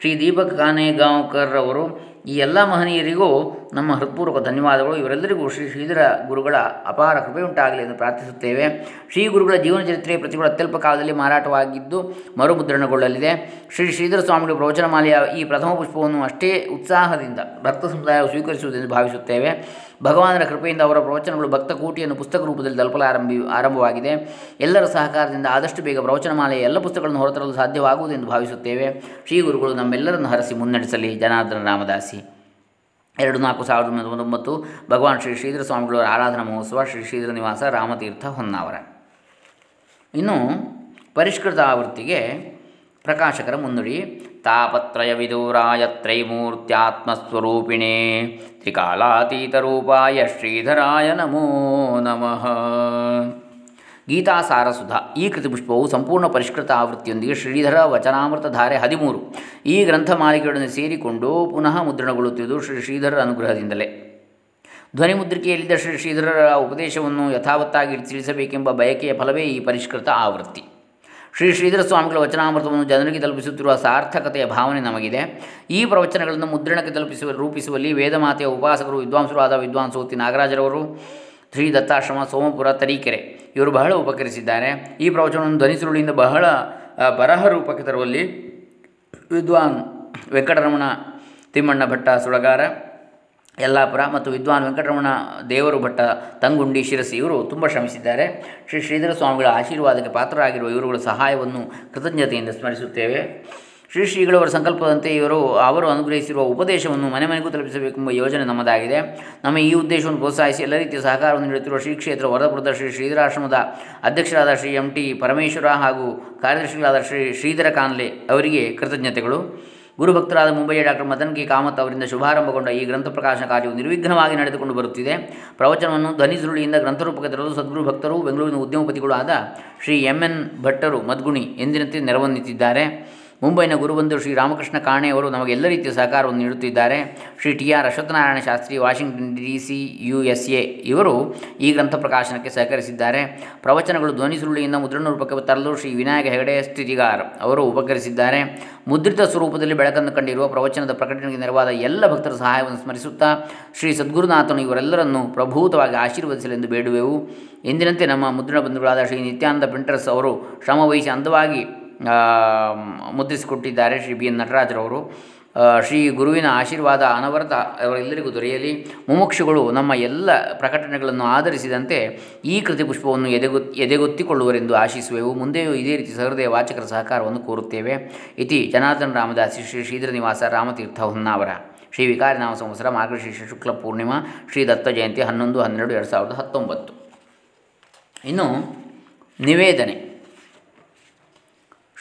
ಶ್ರೀ ದೀಪಕ್ ಕಾನೇಗಾಂವ್ಕರ್ ಅವರು ಈ ಎಲ್ಲ ಮಹನೀಯರಿಗೂ ನಮ್ಮ ಹೃತ್ಪೂರ್ವಕ ಧನ್ಯವಾದಗಳು. ಇವರೆಲ್ಲರಿಗೂ ಶ್ರೀ ಶ್ರೀಧರ ಗುರುಗಳ ಅಪಾರ ಕೃಪೆಯುಂಟಾಗಲಿ ಎಂದು ಪ್ರಾರ್ಥಿಸುತ್ತೇವೆ. ಶ್ರೀ ಗುರುಗಳ ಜೀವನ ಚರಿತ್ರೆ ಪ್ರತಿಗಳು ಅತ್ಯಲ್ಪ ಕಾಲದಲ್ಲಿ ಮಾರಾಟವಾಗಿದ್ದು ಮರುಮುದ್ರಣಗೊಳ್ಳಲಿದೆ. ಶ್ರೀ ಶ್ರೀಧರ ಸ್ವಾಮಿಗಳ ಪ್ರವಚನಮಾಲೆಯ ಈ ಪ್ರಥಮ ಪುಷ್ಪವನ್ನು ಅಷ್ಟೇ ಉತ್ಸಾಹದಿಂದ ಭಕ್ತ ಸಮುದಾಯವು ಸ್ವೀಕರಿಸುವುದೆಂದು ಭಾವಿಸುತ್ತೇವೆ. ಭಗವಾನರ ಕೃಪೆಯಿಂದ ಅವರ ಪ್ರವಚನಗಳು ಭಕ್ತ ಕೋಟಿಯನ್ನು ಪುಸ್ತಕ ರೂಪದಲ್ಲಿ ತಲುಪಲಾರಂಭಿ, ಆರಂಭವಾಗಿದೆ. ಎಲ್ಲರ ಸಹಕಾರದಿಂದ ಆದಷ್ಟು ಬೇಗ ಪ್ರವಚನಮಾಲೆಯ ಎಲ್ಲ ಪುಸ್ತಕಗಳನ್ನು ಹೊರತರಲು ಸಾಧ್ಯವಾಗುವುದೆಂದು ಭಾವಿಸುತ್ತೇವೆ. ಶ್ರೀ ಗುರುಗಳು ನಮ್ಮೆಲ್ಲರನ್ನು ಹರಸಿ ಮುನ್ನಡೆಸಲಿ. ಜನಾರ್ದನ ರಾಮದಾಸಿ. ಎರಡು ನಾಲ್ಕು ಸಾವಿರದ ಒಂಬೈನೂರ ತೊಂಬತ್ತೊಂಬತ್ತು ಭಗವಾನ್ ಶ್ರೀ ಶ್ರೀಧರ ಸ್ವಾಮಿಗಳವರ ಆರಾಧನಾ ಮಹೋತ್ಸವ ಶ್ರೀ ಶ್ರೀಧರ ನಿವಾಸ ರಾಮತೀರ್ಥ ಹೊನ್ನಾವರ. ಇನ್ನು ಪರಿಷ್ಕೃತ ಆವೃತ್ತಿಗೆ ಪ್ರಕಾಶಕರ ಮುನ್ನುಡಿ, ತಾಪತ್ರಯ ವಿದೂರಾಯ ತ್ರೈಮೂರ್ತ್ಯಾತ್ಮಸ್ವರೂಪಿಣೇ ತ್ರಿಕಾಲಾತೀತರೂಪಾಯ ಶ್ರೀಧರಾಯ ನಮೋ ನಮಃ. ಗೀತಾ ಸಾರಸುಧಾ ಈ ಕೃತಿಪುಷ್ಪವು ಸಂಪೂರ್ಣ ಪರಿಷ್ಕೃತ ಆವೃತ್ತಿಯೊಂದಿಗೆ ಶ್ರೀಧರ ವಚನಾಮೃತ ಧಾರೆ ಹದಿಮೂರು. ಈ ಗ್ರಂಥಮಾಲಿಕೆಯೊಡನೆ ಸೇರಿಕೊಂಡು ಪುನಃ ಮುದ್ರಣಗೊಳ್ಳುತ್ತಿದ್ದು ಶ್ರೀ ಶ್ರೀಧರ ಅನುಗ್ರಹದಿಂದಲೇ. ಧ್ವನಿಮುದ್ರಿಕೆಯಲ್ಲಿದ್ದ ಶ್ರೀ ಶ್ರೀಧರರ ಉಪದೇಶವನ್ನು ಯಥಾವತ್ತಾಗಿ ತಿಳಿಸಬೇಕೆಂಬ ಬಯಕೆಯ ಫಲವೇ ಈ ಪರಿಷ್ಕೃತ ಆವೃತ್ತಿ. ಶ್ರೀ ಶ್ರೀಧರ ಸ್ವಾಮಿಗಳ ವಚನಾಮೃತವನ್ನು ಜನರಿಗೆ ತಲುಪಿಸುತ್ತಿರುವ ಸಾರ್ಥಕತೆಯ ಭಾವನೆ ನಮಗಿದೆ. ಈ ಪ್ರವಚನಗಳನ್ನು ಮುದ್ರಣಕ್ಕೆ ತಲುಪಿಸುವ ರೂಪಿಸುವಲ್ಲಿ ವೇದಮಾತೆಯ ಉಪಾಸಕರು, ವಿದ್ವಾಂಸರು ಆದ ವಿದ್ವಾಂಸೋತಿ ನಾಗರಾಜರವರು ಶ್ರೀ ದತ್ತಾಶ್ರಮ ಸೋಮಪುರ ತರೀಕೆರೆ. ಇವರು ಬಹಳ ಉಪಕರಿಸಿದ್ದಾರೆ. ಈ ಪ್ರವಚನವನ್ನು ಧ್ವನಿಸುರುಳಿಯಿಂದ ಬಹಳ ಬರಹ ರೂಪಕ್ಕೆ ತರುವಲ್ಲಿ ವಿದ್ವಾನ್ ವೆಂಕಟರಮಣ ತಿಮ್ಮಣ್ಣ ಭಟ್ಟ ಸುಳಗಾರ, ಯಲ್ಲಾಪುರ ಮತ್ತು ವಿದ್ವಾನ್ ವೆಂಕಟರಮಣ ದೇವರು ಭಟ್ಟ ತಂಗುಂಡಿ ಶಿರಸಿ ಇವರು ತುಂಬ ಶ್ರಮಿಸಿದ್ದಾರೆ. ಶ್ರೀ ಶ್ರೀಧರ ಸ್ವಾಮಿಗಳ ಆಶೀರ್ವಾದಕ್ಕೆ ಪಾತ್ರರಾಗಿರುವ ಇವರುಗಳ ಸಹಾಯವನ್ನು ಕೃತಜ್ಞತೆಯಿಂದ ಸ್ಮರಿಸುತ್ತೇವೆ. ಶ್ರೀ ಶ್ರೀಗಳವರ ಸಂಕಲ್ಪದಂತೆ ಇವರು ಅವರು ಅನುಗ್ರಹಿಸಿರುವ ಉಪದೇಶವನ್ನು ಮನೆ ಮನೆಗೂ ತಲುಪಿಸಬೇಕೆಂಬ ಯೋಜನೆ ನಮ್ಮದಾಗಿದೆ. ನಮ್ಮ ಈ ಉದ್ದೇಶವನ್ನು ಪ್ರೋತ್ಸಾಹಿಸಿ ಎಲ್ಲ ರೀತಿಯ ಸಹಕಾರವನ್ನು ನೀಡುತ್ತಿರುವ ಶ್ರೀ ಕ್ಷೇತ್ರ ವರದಪುರದ ಶ್ರೀ ಶ್ರೀಧರಾಶ್ರಮದ ಅಧ್ಯಕ್ಷರಾದ ಶ್ರೀ ಎಂ ಟಿ ಪರಮೇಶ್ವರ ಹಾಗೂ ಕಾರ್ಯದರ್ಶಿಗಳಾದ ಶ್ರೀ ಶ್ರೀಧರ ಕಾನ್ಲೆ ಅವರಿಗೆ ಕೃತಜ್ಞತೆಗಳು. ಗುರುಭಕ್ತರಾದ ಮುಂಬಯಿಯ ಡಾಕ್ಟರ್ ಮದನ್ ಕೆ. ಕಾಮತ್ ಅವರಿಂದ ಶುಭಾರಂಭಗೊಂಡ ಈ ಗ್ರಂಥ ಪ್ರಕಾಶನ ಕಾರ್ಯವು ನಿರ್ವಿಘ್ನವಾಗಿ ನಡೆದುಕೊಂಡು ಬರುತ್ತಿದೆ. ಪ್ರವಚನವನ್ನು ಧ್ವನಿಸುರುಳಿಯಿಂದ ಗ್ರಂಥರೂಪಕ್ಕೆ ತರಲು ಸದ್ಗುರು ಭಕ್ತರು, ಬೆಂಗಳೂರಿನ ಉದ್ಯಮಪತಿಗಳು ಆದ ಶ್ರೀ ಎಂ ಎನ್ ಭಟ್ಟರು ಮದ್ಗುಣಿ ಎಂದಿನಂತೆ ನೆರವನ್ನಿತ್ತಿದ್ದಾರೆ. ಮುಂಬೈನ ಗುರುಬಂಧು ಶ್ರೀ ರಾಮಕೃಷ್ಣ ಕಾಣೆಯವರು ನಮಗೆ ಎಲ್ಲ ರೀತಿಯ ಸಹಕಾರವನ್ನು ನೀಡುತ್ತಿದ್ದಾರೆ. Shri T R Ashwathanarayana Shastri, Washington D C, U S A ಇವರು ಈ ಗ್ರಂಥ ಪ್ರಕಾಶನಕ್ಕೆ ಸಹಕರಿಸಿದ್ದಾರೆ. ಪ್ರವಚನಗಳು ಧ್ವನಿ ಸುರುಳಿಯಿಂದ ಮುದ್ರಣ ರೂಪಕ್ಕೆ ತರಲು ಶ್ರೀ ವಿನಾಯಕ ಹೆಗಡೆ ಸ್ಥಿತಿಗಾರ್ ಅವರು ಉಪಕರಿಸಿದ್ದಾರೆ. ಮುದ್ರಿತ ಸ್ವರೂಪದಲ್ಲಿ ಬೆಳಕನ್ನು ಕಂಡಿರುವ ಪ್ರವಚನದ ಪ್ರಕಟಣೆಗೆ ನೆರವಾದ ಎಲ್ಲ ಭಕ್ತರ ಸಹಾಯವನ್ನು ಸ್ಮರಿಸುತ್ತಾ ಶ್ರೀ ಸದ್ಗುರುನಾಥನು ಇವರೆಲ್ಲರನ್ನು ಪ್ರಭೂತವಾಗಿ ಆಶೀರ್ವದಿಸಲೆಂದು ಬೇಡುವೆವು. ಎಂದಿನಂತೆ ನಮ್ಮ ಮುದ್ರಣ ಬಂಧುಗಳಾದ ಶ್ರೀ ನಿತ್ಯಾನಂದ ಪ್ರಿಂಟರ್ಸ್ ಅವರು ಶ್ರಮವಹಿಸಿ ಅಂದವಾಗಿ ಮುದ್ರಿಸಿಕೊಟ್ಟಿದ್ದಾರೆ ಶ್ರೀ ಬಿ ಎನ್ ನಟರಾಜರವರು. ಶ್ರೀ ಗುರುವಿನ ಆಶೀರ್ವಾದ ಅನವರತ ಅವರೆಲ್ಲರಿಗೂ ದೊರೆಯಲಿ. ಮುಮುಕ್ಷುಗಳು ನಮ್ಮ ಎಲ್ಲ ಪ್ರಕಟಣೆಗಳನ್ನು ಆಧರಿಸಿದಂತೆ ಈ ಕೃತಿ ಪುಷ್ಪವನ್ನು ಎದೆಗೊ, ಎದೆಗೊತ್ತಿಕೊಳ್ಳುವರೆಂದು ಆಶಿಸುವೆವು. ಮುಂದೆಯೂ ಇದೇ ರೀತಿ ಸಹೃದಯ ವಾಚಕರ ಸಹಕಾರವನ್ನು ಕೋರುತ್ತೇವೆ. ಇತಿ ಜನಾರ್ದನ ರಾಮದಾಸಿ, ಶ್ರೀ ಶ್ರೀಧರ ನಿವಾಸ ರಾಮತೀರ್ಥ ಹೊನ್ನಾವರ. ಶ್ರೀ ವಿಕಾರಿ ನಾಮ ಸಂವತ್ಸರ ಮಾರ್ಗಶೀರ್ಷ ಶುಕ್ಲ ಪೂರ್ಣಿಮಾ, ಶ್ರೀ ದತ್ತ ಜಯಂತಿ ಹನ್ನೊಂದು, ಹನ್ನೆರಡು, ಎರಡು ಸಾವಿರದ ಹತ್ತೊಂಬತ್ತು. ಇನ್ನು ನಿವೇದನೆ.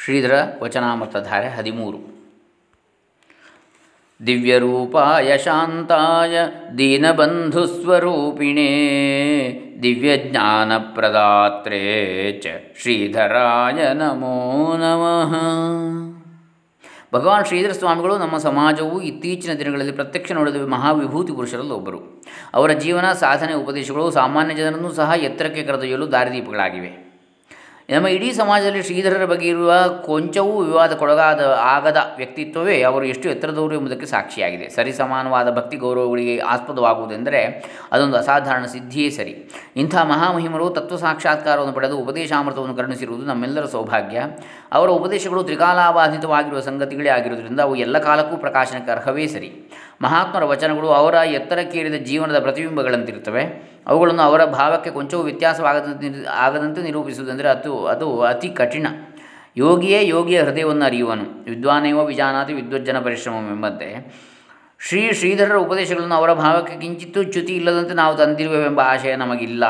ಶ್ರೀಧರ ವಚನಾಮೃತಧಾರೆ ಹದಿಮೂರು. ದಿವ್ಯರೂಪಾಯ ಶಾಂತಾಯ ದೀನಬಂಧುಸ್ವರೂಪಿಣೇ ದಿವ್ಯಜ್ಞಾನಪ್ರದಾತ್ರೇ ಚ ಶ್ರೀಧರಾಯ ನಮೋ ನಮಃ. ಭಗವಾನ್ ಶ್ರೀಧರ ಸ್ವಾಮಿಗಳು ನಮ್ಮ ಸಮಾಜವು ಇತ್ತೀಚಿನ ದಿನಗಳಲ್ಲಿ ಪ್ರತ್ಯಕ್ಷ ನೋಡಿದ ಮಹಾವಿಭೂತಿ ಪುರುಷರಲ್ಲಿ ಒಬ್ಬರು. ಅವರ ಜೀವನ, ಸಾಧನೆ, ಉಪದೇಶಗಳು ಸಾಮಾನ್ಯ ಜನರನ್ನು ಸಹ ಎತ್ತರಕ್ಕೆ ಕರೆದೊಯ್ಯಲು ದಾರಿದೀಪಗಳಾಗಿವೆ. ನಮ್ಮ ಇಡೀ ಸಮಾಜದಲ್ಲಿ ಶ್ರೀಧರರ ಬಗ್ಗೆ ಇರುವ ಕೊಂಚವೂ ವಿವಾದಕ್ಕೊಳಗಾದ ಆಗದ ವ್ಯಕ್ತಿತ್ವವೇ ಅವರು ಎಷ್ಟು ಎತ್ತರದವರು ಎಂಬುದಕ್ಕೆ ಸಾಕ್ಷಿಯಾಗಿದೆ. ಸರಿ ಸಮಾನವಾದ ಭಕ್ತಿ ಗೌರವಗಳಿಗೆ ಆಸ್ಪದವಾಗುವುದೆಂದರೆ ಅದೊಂದು ಅಸಾಧಾರಣ ಸಿದ್ಧಿಯೇ ಸರಿ. ಇಂಥ ಮಹಾಮಹಿಮರು ತತ್ವ ಸಾಕ್ಷಾತ್ಕಾರವನ್ನು ಪಡೆದು ಉಪದೇಶಾಮೃತವನ್ನು ಕರುಣಿಸಿರುವುದು ನಮ್ಮೆಲ್ಲರ ಸೌಭಾಗ್ಯ. ಅವರ ಉಪದೇಶಗಳು ತ್ರಿಕಾಲಾಬಾಧಿತವಾಗಿರುವ ಸಂಗತಿಗಳೇ ಆಗಿರುವುದರಿಂದ ಅವು ಎಲ್ಲ ಕಾಲಕ್ಕೂ ಪ್ರಕಾಶನಕ್ಕೆ ಅರ್ಹವೇ ಸರಿ. ಮಹಾತ್ಮರ ವಚನಗಳು ಅವರ ಎತ್ತರಕ್ಕೇರಿದ ಜೀವನದ ಪ್ರತಿಬಿಂಬಗಳಂತಿರುತ್ತವೆ. ಅವುಗಳನ್ನು ಅವರ ಭಾವಕ್ಕೆ ಕೊಂಚವೂ ವ್ಯತ್ಯಾಸವಾಗದಂತೆ ಆಗದಂತೆ ನಿರೂಪಿಸುವುದೆಂದರೆ ಅದು ಅದು ಅತಿ ಕಠಿಣ. ಯೋಗಿಯೇ ಯೋಗಿಯ ಹೃದಯವನ್ನು ಅರಿಯುವನು. ವಿದ್ವಾನೇವ ವಿಜಾನಾತಿ ವಿದ್ವಜ್ಜನ ಎಂಬಂತೆ ಶ್ರೀ ಶ್ರೀಧರರ ಉಪದೇಶಗಳನ್ನು ಅವರ ಭಾವಕ್ಕೆ ಕಿಂಚಿತ್ತೂ ಚ್ಯುತಿ ಇಲ್ಲದಂತೆ ನಾವು ತಂದಿರುವೆವೆಂಬ ಆಶಯ ನಮಗಿಲ್ಲ.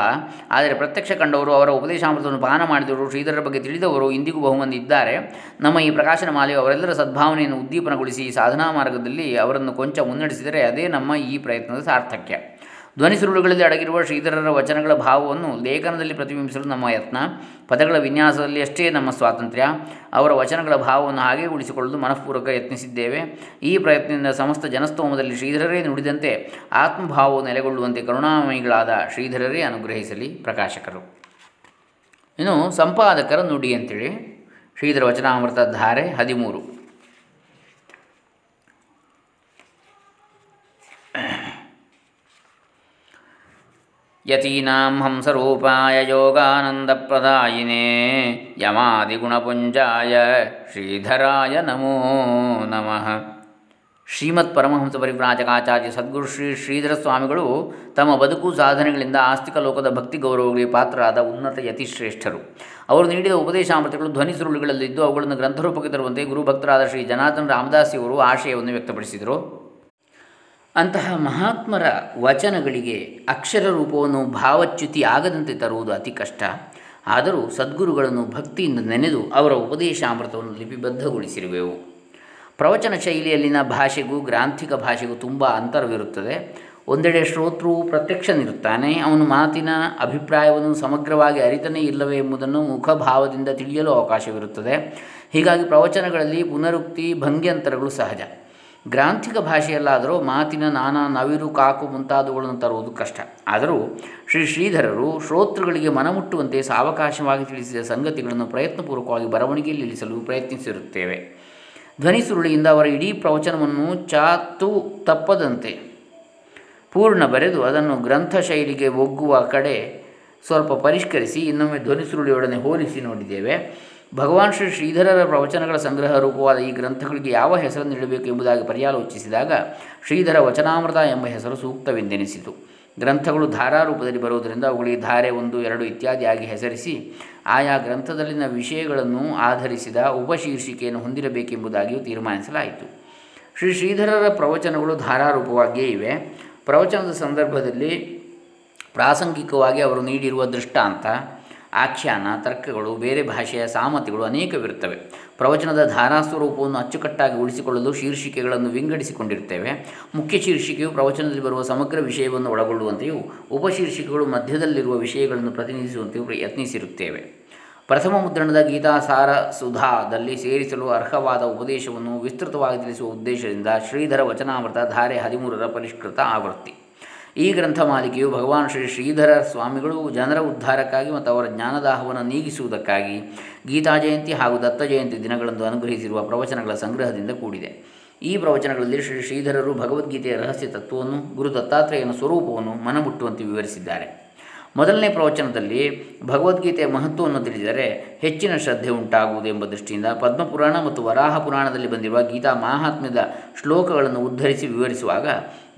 ಆದರೆ ಪ್ರತ್ಯಕ್ಷ ಕಂಡವರು ಅವರ ಉಪದೇಶಾಮೃತವನ್ನು ಪಾನ ಮಾಡಿದವರು, ಶ್ರೀಧರರ ಬಗ್ಗೆ ತಿಳಿದವರು ಇಂದಿಗೂ ಬಹುಮಂದಿ ಇದ್ದಾರೆ. ನಮ್ಮ ಈ ಪ್ರಕಾಶನ ಮಾಲೆಯು ಅವರೆಲ್ಲರ ಸದ್ಭಾವನೆಯನ್ನು ಉದ್ದೀಪನಗೊಳಿಸಿ ಸಾಧನಾ ಮಾರ್ಗದಲ್ಲಿ ಅವರನ್ನು ಕೊಂಚ ಮುನ್ನಡೆಸಿದರೆ ಅದೇ ನಮ್ಮ ಈ ಪ್ರಯತ್ನದ ಸಾರ್ಥಕ್ಯ. ಧ್ವನಿಸುರುಳುಗಳಲ್ಲಿ ಅಡಗಿರುವ ಶ್ರೀಧರರ ವಚನಗಳ ಭಾವವನ್ನು ಲೇಖನದಲ್ಲಿ ಪ್ರತಿಬಿಂಬಿಸಲು ನಮ್ಮ ಯತ್ನ. ಪದಗಳ ವಿನ್ಯಾಸದಲ್ಲಿ ಅಷ್ಟೇ ನಮ್ಮ ಸ್ವಾತಂತ್ರ್ಯ. ಅವರ ವಚನಗಳ ಭಾವವನ್ನು ಹಾಗೇ ಉಳಿಸಿಕೊಳ್ಳಲು ಮನಃಪೂರ್ವಕ ಯತ್ನಿಸಿದ್ದೇವೆ. ಈ ಪ್ರಯತ್ನದಿಂದ ಸಮಸ್ತ ಜನಸ್ತೋಮದಲ್ಲಿ ಶ್ರೀಧರರೇ ನುಡಿದಂತೆ ಆತ್ಮಭಾವವು ನೆಲೆಗೊಳ್ಳುವಂತೆ ಕರುಣಾಮಯಿಗಳಾದ ಶ್ರೀಧರರೇ ಅನುಗ್ರಹಿಸಲಿ ಪ್ರಕಾಶಕರು. ಇನ್ನು ಸಂಪಾದಕರ ನುಡಿ ಅಂತೇಳಿ. ಶ್ರೀಧರ ವಚನಾಮೃತ ಧಾರೆ ಹದಿಮೂರು. ಯತೀನಾಂ ಹಂಸರೂಪಾಯ ಯೋಗಾನಂದಪ್ರದಾಯಿನೇ ಯಮಾದಿಗುಣಪುಂಜಾಯ ಶ್ರೀಧರಾಯ ನಮೋ ನಮಃ ಶ್ರೀಮತ್ ಪರಮಹಂಸ ಪರಿವ್ರಾಜಕಾಚಾರ್ಯ ಸದ್ಗುರು ಶ್ರೀ ಶ್ರೀಧರ ಸ್ವಾಮಿಗಳು ತಮ್ಮ ಬದುಕು ಸಾಧನೆಗಳಿಂದ ಆಸ್ತಿಕ ಲೋಕದ ಭಕ್ತಿ ಗೌರವಗಳಿಗೆ ಪಾತ್ರರಾದ ಉನ್ನತ ಯತಿಶ್ರೇಷ್ಠರು. ಅವರು ನೀಡಿದ ಉಪದೇಶಾಮೃತಗಳು ಧ್ವನಿ ಸುರುಳುಗಳಲ್ಲಿದ್ದು ಅವುಗಳನ್ನು ಗ್ರಂಥರೂಪಕ್ಕೆ ತರುವಂತೆ ಗುರುಭಕ್ತರಾದ ಶ್ರೀ ಜನಾರ್ದನ್ ರಾಮದಾಸಿಯವರು ಆಶಯವನ್ನು ವ್ಯಕ್ತಪಡಿಸಿದರು. ಅಂತಹ ಮಹಾತ್ಮರ ವಚನಗಳಿಗೆ ಅಕ್ಷರ ರೂಪವನ್ನು ಭಾವಚ್ಯುತಿ ಆಗದಂತೆ ತರುವುದು ಅತಿ ಕಷ್ಟ. ಆದರೂ ಸದ್ಗುರುಗಳನ್ನು ಭಕ್ತಿಯಿಂದ ನೆನೆದು ಅವರ ಉಪದೇಶಾಮೃತವನ್ನು ಲಿಪಿಬದ್ಧಗೊಳಿಸಿರುವೆವು. ಪ್ರವಚನ ಶೈಲಿಯಲ್ಲಿನ ಭಾಷೆಗೂ ಗ್ರಾಂಥಿಕ ಭಾಷೆಗೂ ತುಂಬ ಅಂತರವಿರುತ್ತದೆ. ಒಂದೆಡೆ ಶ್ರೋತೃವು ಪ್ರತ್ಯಕ್ಷನಿರುತ್ತಾನೆ ಅವನು ಮಾತಿನ ಅಭಿಪ್ರಾಯವನ್ನು ಸಮಗ್ರವಾಗಿ ಅರಿತನೇ ಇಲ್ಲವೇ ಎಂಬುದನ್ನು ಮುಖಭಾವದಿಂದ ತಿಳಿಯಲು ಅವಕಾಶವಿರುತ್ತದೆ. ಹೀಗಾಗಿ ಪ್ರವಚನಗಳಲ್ಲಿ ಪುನರುಕ್ತಿ, ಭಂಗ್ಯಂತರಗಳು ಸಹಜ. ಗ್ರಾಂಥಿಕ ಭಾಷೆಯಲ್ಲಾದರೂ ಮಾತಿನ ನಾನಾ ನವಿರು ಕಾಕು ಮುಂತಾದವುಗಳನ್ನು ತರುವುದು ಕಷ್ಟ. ಆದರೂ ಶ್ರೀ ಶ್ರೀಧರರು ಶ್ರೋತೃಗಳಿಗೆ ಮನಮುಟ್ಟುವಂತೆ ಸಾವಕಾಶವಾಗಿ ತಿಳಿಸಿದ ಸಂಗತಿಗಳನ್ನು ಪ್ರಯತ್ನಪೂರ್ವಕವಾಗಿ ಬರವಣಿಗೆಯಲ್ಲಿ ಇಳಿಸಲು ಪ್ರಯತ್ನಿಸಿರುತ್ತೇವೆ. ಧ್ವನಿ ಸುರುಳಿಯಿಂದ ಅವರ ಇಡೀ ಪ್ರವಚನವನ್ನು ಚಾತು ತಪ್ಪದಂತೆ ಪೂರ್ಣ ಬರೆದು ಅದನ್ನು ಗ್ರಂಥ ಶೈಲಿಗೆ ಒಗ್ಗುವ ಕಡೆ ಸ್ವಲ್ಪ ಪರಿಷ್ಕರಿಸಿ ಇನ್ನೊಮ್ಮೆ ಧ್ವನಿ ಸುರುಳಿಯೊಡನೆ ಹೋಲಿಸಿ ನೋಡಿದ್ದೇವೆ. ಭಗವಾನ್ ಶ್ರೀ ಶ್ರೀಧರರ ಪ್ರವಚನಗಳ ಸಂಗ್ರಹ ರೂಪವಾದ ಈ ಗ್ರಂಥಗಳಿಗೆ ಯಾವ ಹೆಸರನ್ನು ನೀಡಬೇಕು ಎಂಬುದಾಗಿ ಪರ್ಯಾಲೋಚಿಸಿದಾಗ ಶ್ರೀಧರ ವಚನಾಮೃತ ಎಂಬ ಹೆಸರು ಸೂಕ್ತವೆಂದೆನಿಸಿತು. ಗ್ರಂಥಗಳು ಧಾರಾರೂಪದಲ್ಲಿ ಬರುವುದರಿಂದ ಅವುಗಳಿಗೆ ಧಾರೆ ಒಂದು, ಎರಡು ಇತ್ಯಾದಿಯಾಗಿ ಹೆಸರಿಸಿ ಆಯಾ ಗ್ರಂಥದಲ್ಲಿನ ವಿಷಯಗಳನ್ನು ಆಧರಿಸಿದ ಉಪಶೀರ್ಷಿಕೆಯನ್ನು ಹೊಂದಿರಬೇಕೆಂಬುದಾಗಿಯೂ ತೀರ್ಮಾನಿಸಲಾಯಿತು. ಶ್ರೀ ಶ್ರೀಧರರ ಪ್ರವಚನಗಳು ಧಾರಾರೂಪವಾಗಿಯೇ ಇವೆ. ಪ್ರವಚನದ ಸಂದರ್ಭದಲ್ಲಿ ಪ್ರಾಸಂಗಿಕವಾಗಿ ಅವರು ನೀಡಿರುವ ದೃಷ್ಟಾಂತ ಆಖ್ಯಾನ, ತರ್ಕಗಳು, ಬೇರೆ ಭಾಷೆಯ ಸಾಮತಿಗಳು ಅನೇಕವಿರುತ್ತವೆ. ಪ್ರವಚನದ ಧಾರಾಸ್ವರೂಪವನ್ನು ಅಚ್ಚುಕಟ್ಟಾಗಿ ಉಳಿಸಿಕೊಳ್ಳಲು ಶೀರ್ಷಿಕೆಗಳನ್ನು ವಿಂಗಡಿಸಿಕೊಂಡಿರುತ್ತೇವೆ ಮುಖ್ಯ ಶೀರ್ಷಿಕೆಯು ಪ್ರವಚನದಲ್ಲಿ ಬರುವ ಸಮಗ್ರ ವಿಷಯವನ್ನು ಒಳಗೊಳ್ಳುವಂತೆಯೂ ಉಪಶೀರ್ಷಿಕೆಗಳು ಮಧ್ಯದಲ್ಲಿರುವ ವಿಷಯಗಳನ್ನು ಪ್ರತಿನಿಧಿಸುವಂತೆಯೂ ಪ್ರಯತ್ನಿಸಿರುತ್ತೇವೆ. ಪ್ರಥಮ ಮುದ್ರಣದ ಗೀತಾಸಾರ ಸುಧಾದಲ್ಲಿ ಸೇರಿಸಲು ಅರ್ಹವಾದ ಉಪದೇಶವನ್ನು ವಿಸ್ತೃತವಾಗಿ ತಿಳಿಸುವ ಉದ್ದೇಶದಿಂದ ಶ್ರೀಧರ ವಚನಾಮೃತ ಧಾರೆ ಹದಿಮೂರರ ಪರಿಷ್ಕೃತ ಆವೃತ್ತಿ. ಈ ಗ್ರಂಥ ಮಾಲಿಕೆಯು ಭಗವಾನ್ ಶ್ರೀ ಶ್ರೀಧರ ಸ್ವಾಮಿಗಳು ಜನರ ಉದ್ಧಾರಕ್ಕಾಗಿ ಮತ್ತು ಅವರ ಜ್ಞಾನದಾಹವನ್ನು ನೀಗಿಸುವುದಕ್ಕಾಗಿ ಗೀತಾ ಜಯಂತಿ ಹಾಗೂ ದತ್ತ ಜಯಂತಿ ದಿನಗಳಂದು ಅನುಗ್ರಹಿಸಿರುವ ಪ್ರವಚನಗಳ ಸಂಗ್ರಹದಿಂದ ಕೂಡಿದೆ. ಈ ಪ್ರವಚನಗಳಲ್ಲಿ ಶ್ರೀ ಶ್ರೀಧರರು ಭಗವದ್ಗೀತೆಯ ರಹಸ್ಯ ತತ್ವವನ್ನು, ಗುರು ದತ್ತಾತ್ರೇಯನ ಸ್ವರೂಪವನ್ನು ಮನಮುಟ್ಟುವಂತೆ ವಿವರಿಸಿದ್ದಾರೆ. ಮೊದಲನೇ ಪ್ರವಚನದಲ್ಲಿ ಭಗವದ್ಗೀತೆಯ ಮಹತ್ವವನ್ನು ತಿಳಿದರೆ ಹೆಚ್ಚಿನ ಶ್ರದ್ಧೆ ಉಂಟಾಗುವುದು ಎಂಬ ದೃಷ್ಟಿಯಿಂದ ಪದ್ಮಪುರಾಣ ಮತ್ತು ವರಾಹ ಪುರಾಣದಲ್ಲಿ ಬಂದಿರುವ ಗೀತಾ ಮಾಹಾತ್ಮ್ಯದ ಶ್ಲೋಕಗಳನ್ನು ಉದ್ಧರಿಸಿ ವಿವರಿಸುವಾಗ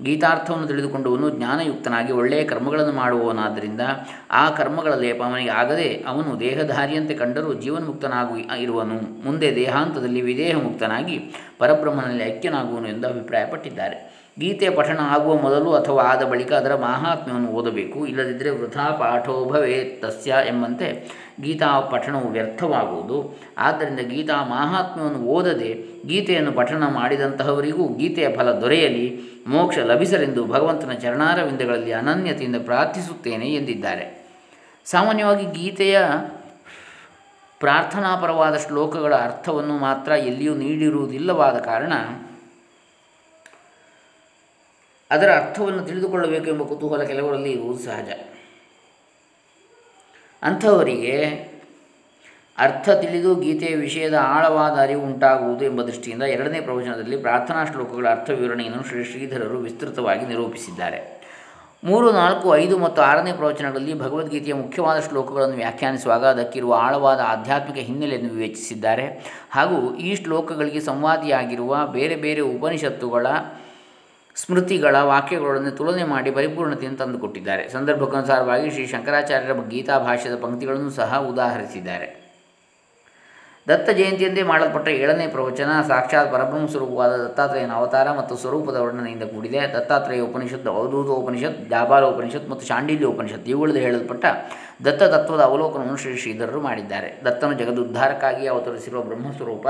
ಗೀತಾರ್ಥವನ್ನು ತಿಳಿದುಕೊಂಡವನು ಜ್ಞಾನಯುಕ್ತನಾಗಿ ಒಳ್ಳೆಯ ಕರ್ಮಗಳನ್ನು ಮಾಡುವವನಾದ್ದರಿಂದ ಆ ಕರ್ಮಗಳ ಲೇಪ ಅವನಿಗೆ ಆಗದೆ ಅವನು ದೇಹಧಾರಿಯಂತೆ ಕಂಡರೂ ಜೀವನ್ಮುಕ್ತನಾಗು ಇರುವನು. ಮುಂದೆ ದೇಹಾಂತದಲ್ಲಿ ವಿದೇಹ ಮುಕ್ತನಾಗಿ ಪರಬ್ರಹ್ಮನಲ್ಲಿ ಐಕ್ಯನಾಗುವನು ಎಂದು ಅಭಿಪ್ರಾಯಪಟ್ಟಿದ್ದಾರೆ. ಗೀತೆಯ ಪಠಣ ಆಗುವ ಮೊದಲು ಅಥವಾ ಆದ ಬಳಿಕ ಅದರ ಮಹಾತ್ಮ್ಯವನ್ನು ಓದಬೇಕು. ಇಲ್ಲದಿದ್ದರೆ ವೃಥಾ ಪಾಠೋ ಭವೇ ತಸ್ಯ ಎಂಬಂತೆ ಗೀತಾ ಪಠಣವು ವ್ಯರ್ಥವಾಗುವುದು. ಆದ್ದರಿಂದ ಗೀತಾ ಮಾಹಾತ್ಮ್ಯವನ್ನು ಓದದೆ ಗೀತೆಯನ್ನು ಪಠಣ ಮಾಡಿದಂತಹವರಿಗೂ ಗೀತೆಯ ಫಲ ದೊರೆಯಲಿ, ಮೋಕ್ಷ ಲಭಿಸಲೆಂದು ಭಗವಂತನ ಚರಣಾರವಿಂದಗಳಲ್ಲಿ ಅನನ್ಯತೆಯಿಂದ ಪ್ರಾರ್ಥಿಸುತ್ತೇನೆ ಎಂದಿದ್ದಾರೆ. ಸಾಮಾನ್ಯವಾಗಿ ಗೀತೆಯ ಪ್ರಾರ್ಥನಾಪರವಾದ ಶ್ಲೋಕಗಳ ಅರ್ಥವನ್ನು ಮಾತ್ರ ಎಲ್ಲಿಯೂ ನೀಡಿರುವುದಿಲ್ಲವಾದ ಕಾರಣ ಅದರ ಅರ್ಥವನ್ನು ತಿಳಿದುಕೊಳ್ಳಬೇಕು ಎಂಬ ಕುತೂಹಲ ಕೆಲವರಲ್ಲಿ ಇರುವುದು ಸಹಜ. ಅಂಥವರಿಗೆ ಅರ್ಥ ತಿಳಿದು ಗೀತೆಯ ವಿಷಯದ ಆಳವಾದ ಅರಿವು ಉಂಟಾಗುವುದು ಎಂಬ ದೃಷ್ಟಿಯಿಂದ ಎರಡನೇ ಪ್ರವಚನದಲ್ಲಿ ಪ್ರಾರ್ಥನಾ ಶ್ಲೋಕಗಳ ಅರ್ಥ ವಿವರಣೆಯನ್ನು ಶ್ರೀ ಶ್ರೀಧರರು ವಿಸ್ತೃತವಾಗಿ ನಿರೂಪಿಸಿದ್ದಾರೆ. ಮೂರು, ನಾಲ್ಕು, ಐದು ಮತ್ತು ಆರನೇ ಪ್ರವಚನಗಳಲ್ಲಿ ಭಗವದ್ಗೀತೆಯ ಮುಖ್ಯವಾದ ಶ್ಲೋಕಗಳನ್ನು ವ್ಯಾಖ್ಯಾನಿಸುವಾಗ ಅದಕ್ಕಿರುವ ಆಳವಾದ ಆಧ್ಯಾತ್ಮಿಕ ಹಿನ್ನೆಲೆಯನ್ನು ವಿವೇಚಿಸಿದ್ದಾರೆ. ಹಾಗೂ ಈ ಶ್ಲೋಕಗಳಿಗೆ ಸಂವಾದಿಯಾಗಿರುವ ಬೇರೆ ಬೇರೆ ಉಪನಿಷತ್ತುಗಳ ಸ್ಮೃತಿಗಳ ವಾಕ್ಯಗಳೊಡನೆ ತುಲನೆ ಮಾಡಿ ಪರಿಪೂರ್ಣತೆಯನ್ನು ತಂದುಕೊಟ್ಟಿದ್ದಾರೆ ಸಂದರ್ಭಕ್ಕನುಸಾರವಾಗಿ ಶ್ರೀ ಶಂಕರಾಚಾರ್ಯರ ಗೀತಾ ಭಾಷ್ಯದ ಪಂಕ್ತಿಗಳನ್ನು ಸಹ ಉದಾಹರಿಸಿದ್ದಾರೆ. ದತ್ತ ಜಯಂತಿಯಂದೇ ಮಾಡಲ್ಪಟ್ಟ ಏಳನೇ ಪ್ರವಚನ ಸಾಕ್ಷಾತ್ ಪರಬ್ರಹ್ಮ ಸ್ವರೂಪವಾದ ದತ್ತಾತ್ರೇಯನ ಅವತಾರ ಮತ್ತು ಸ್ವರೂಪದ ವರ್ಣನೆಯಿಂದ ಕೂಡಿದೆ. ದತ್ತಾತ್ರೇಯ ಉಪನಿಷತ್ ಅವಧೂತ ಉಪನಿಷತ್ ಮತ್ತು ಶಾಂಡಿಲ್ಯ ಉಪನಿಷತ್ ಇವುಗಳಲ್ಲಿ ಹೇಳಲ್ಪಟ್ಟ ದತ್ತ ತತ್ವದ ಅವಲೋಕನವನ್ನು ಶ್ರೀ ಶ್ರೀಧರರು ಮಾಡಿದ್ದಾರೆ. ದತ್ತನು ಜಗದುದ್ಧಾರಕ್ಕಾಗಿ ಅವತರಿಸಿರುವ ಬ್ರಹ್ಮಸ್ವರೂಪ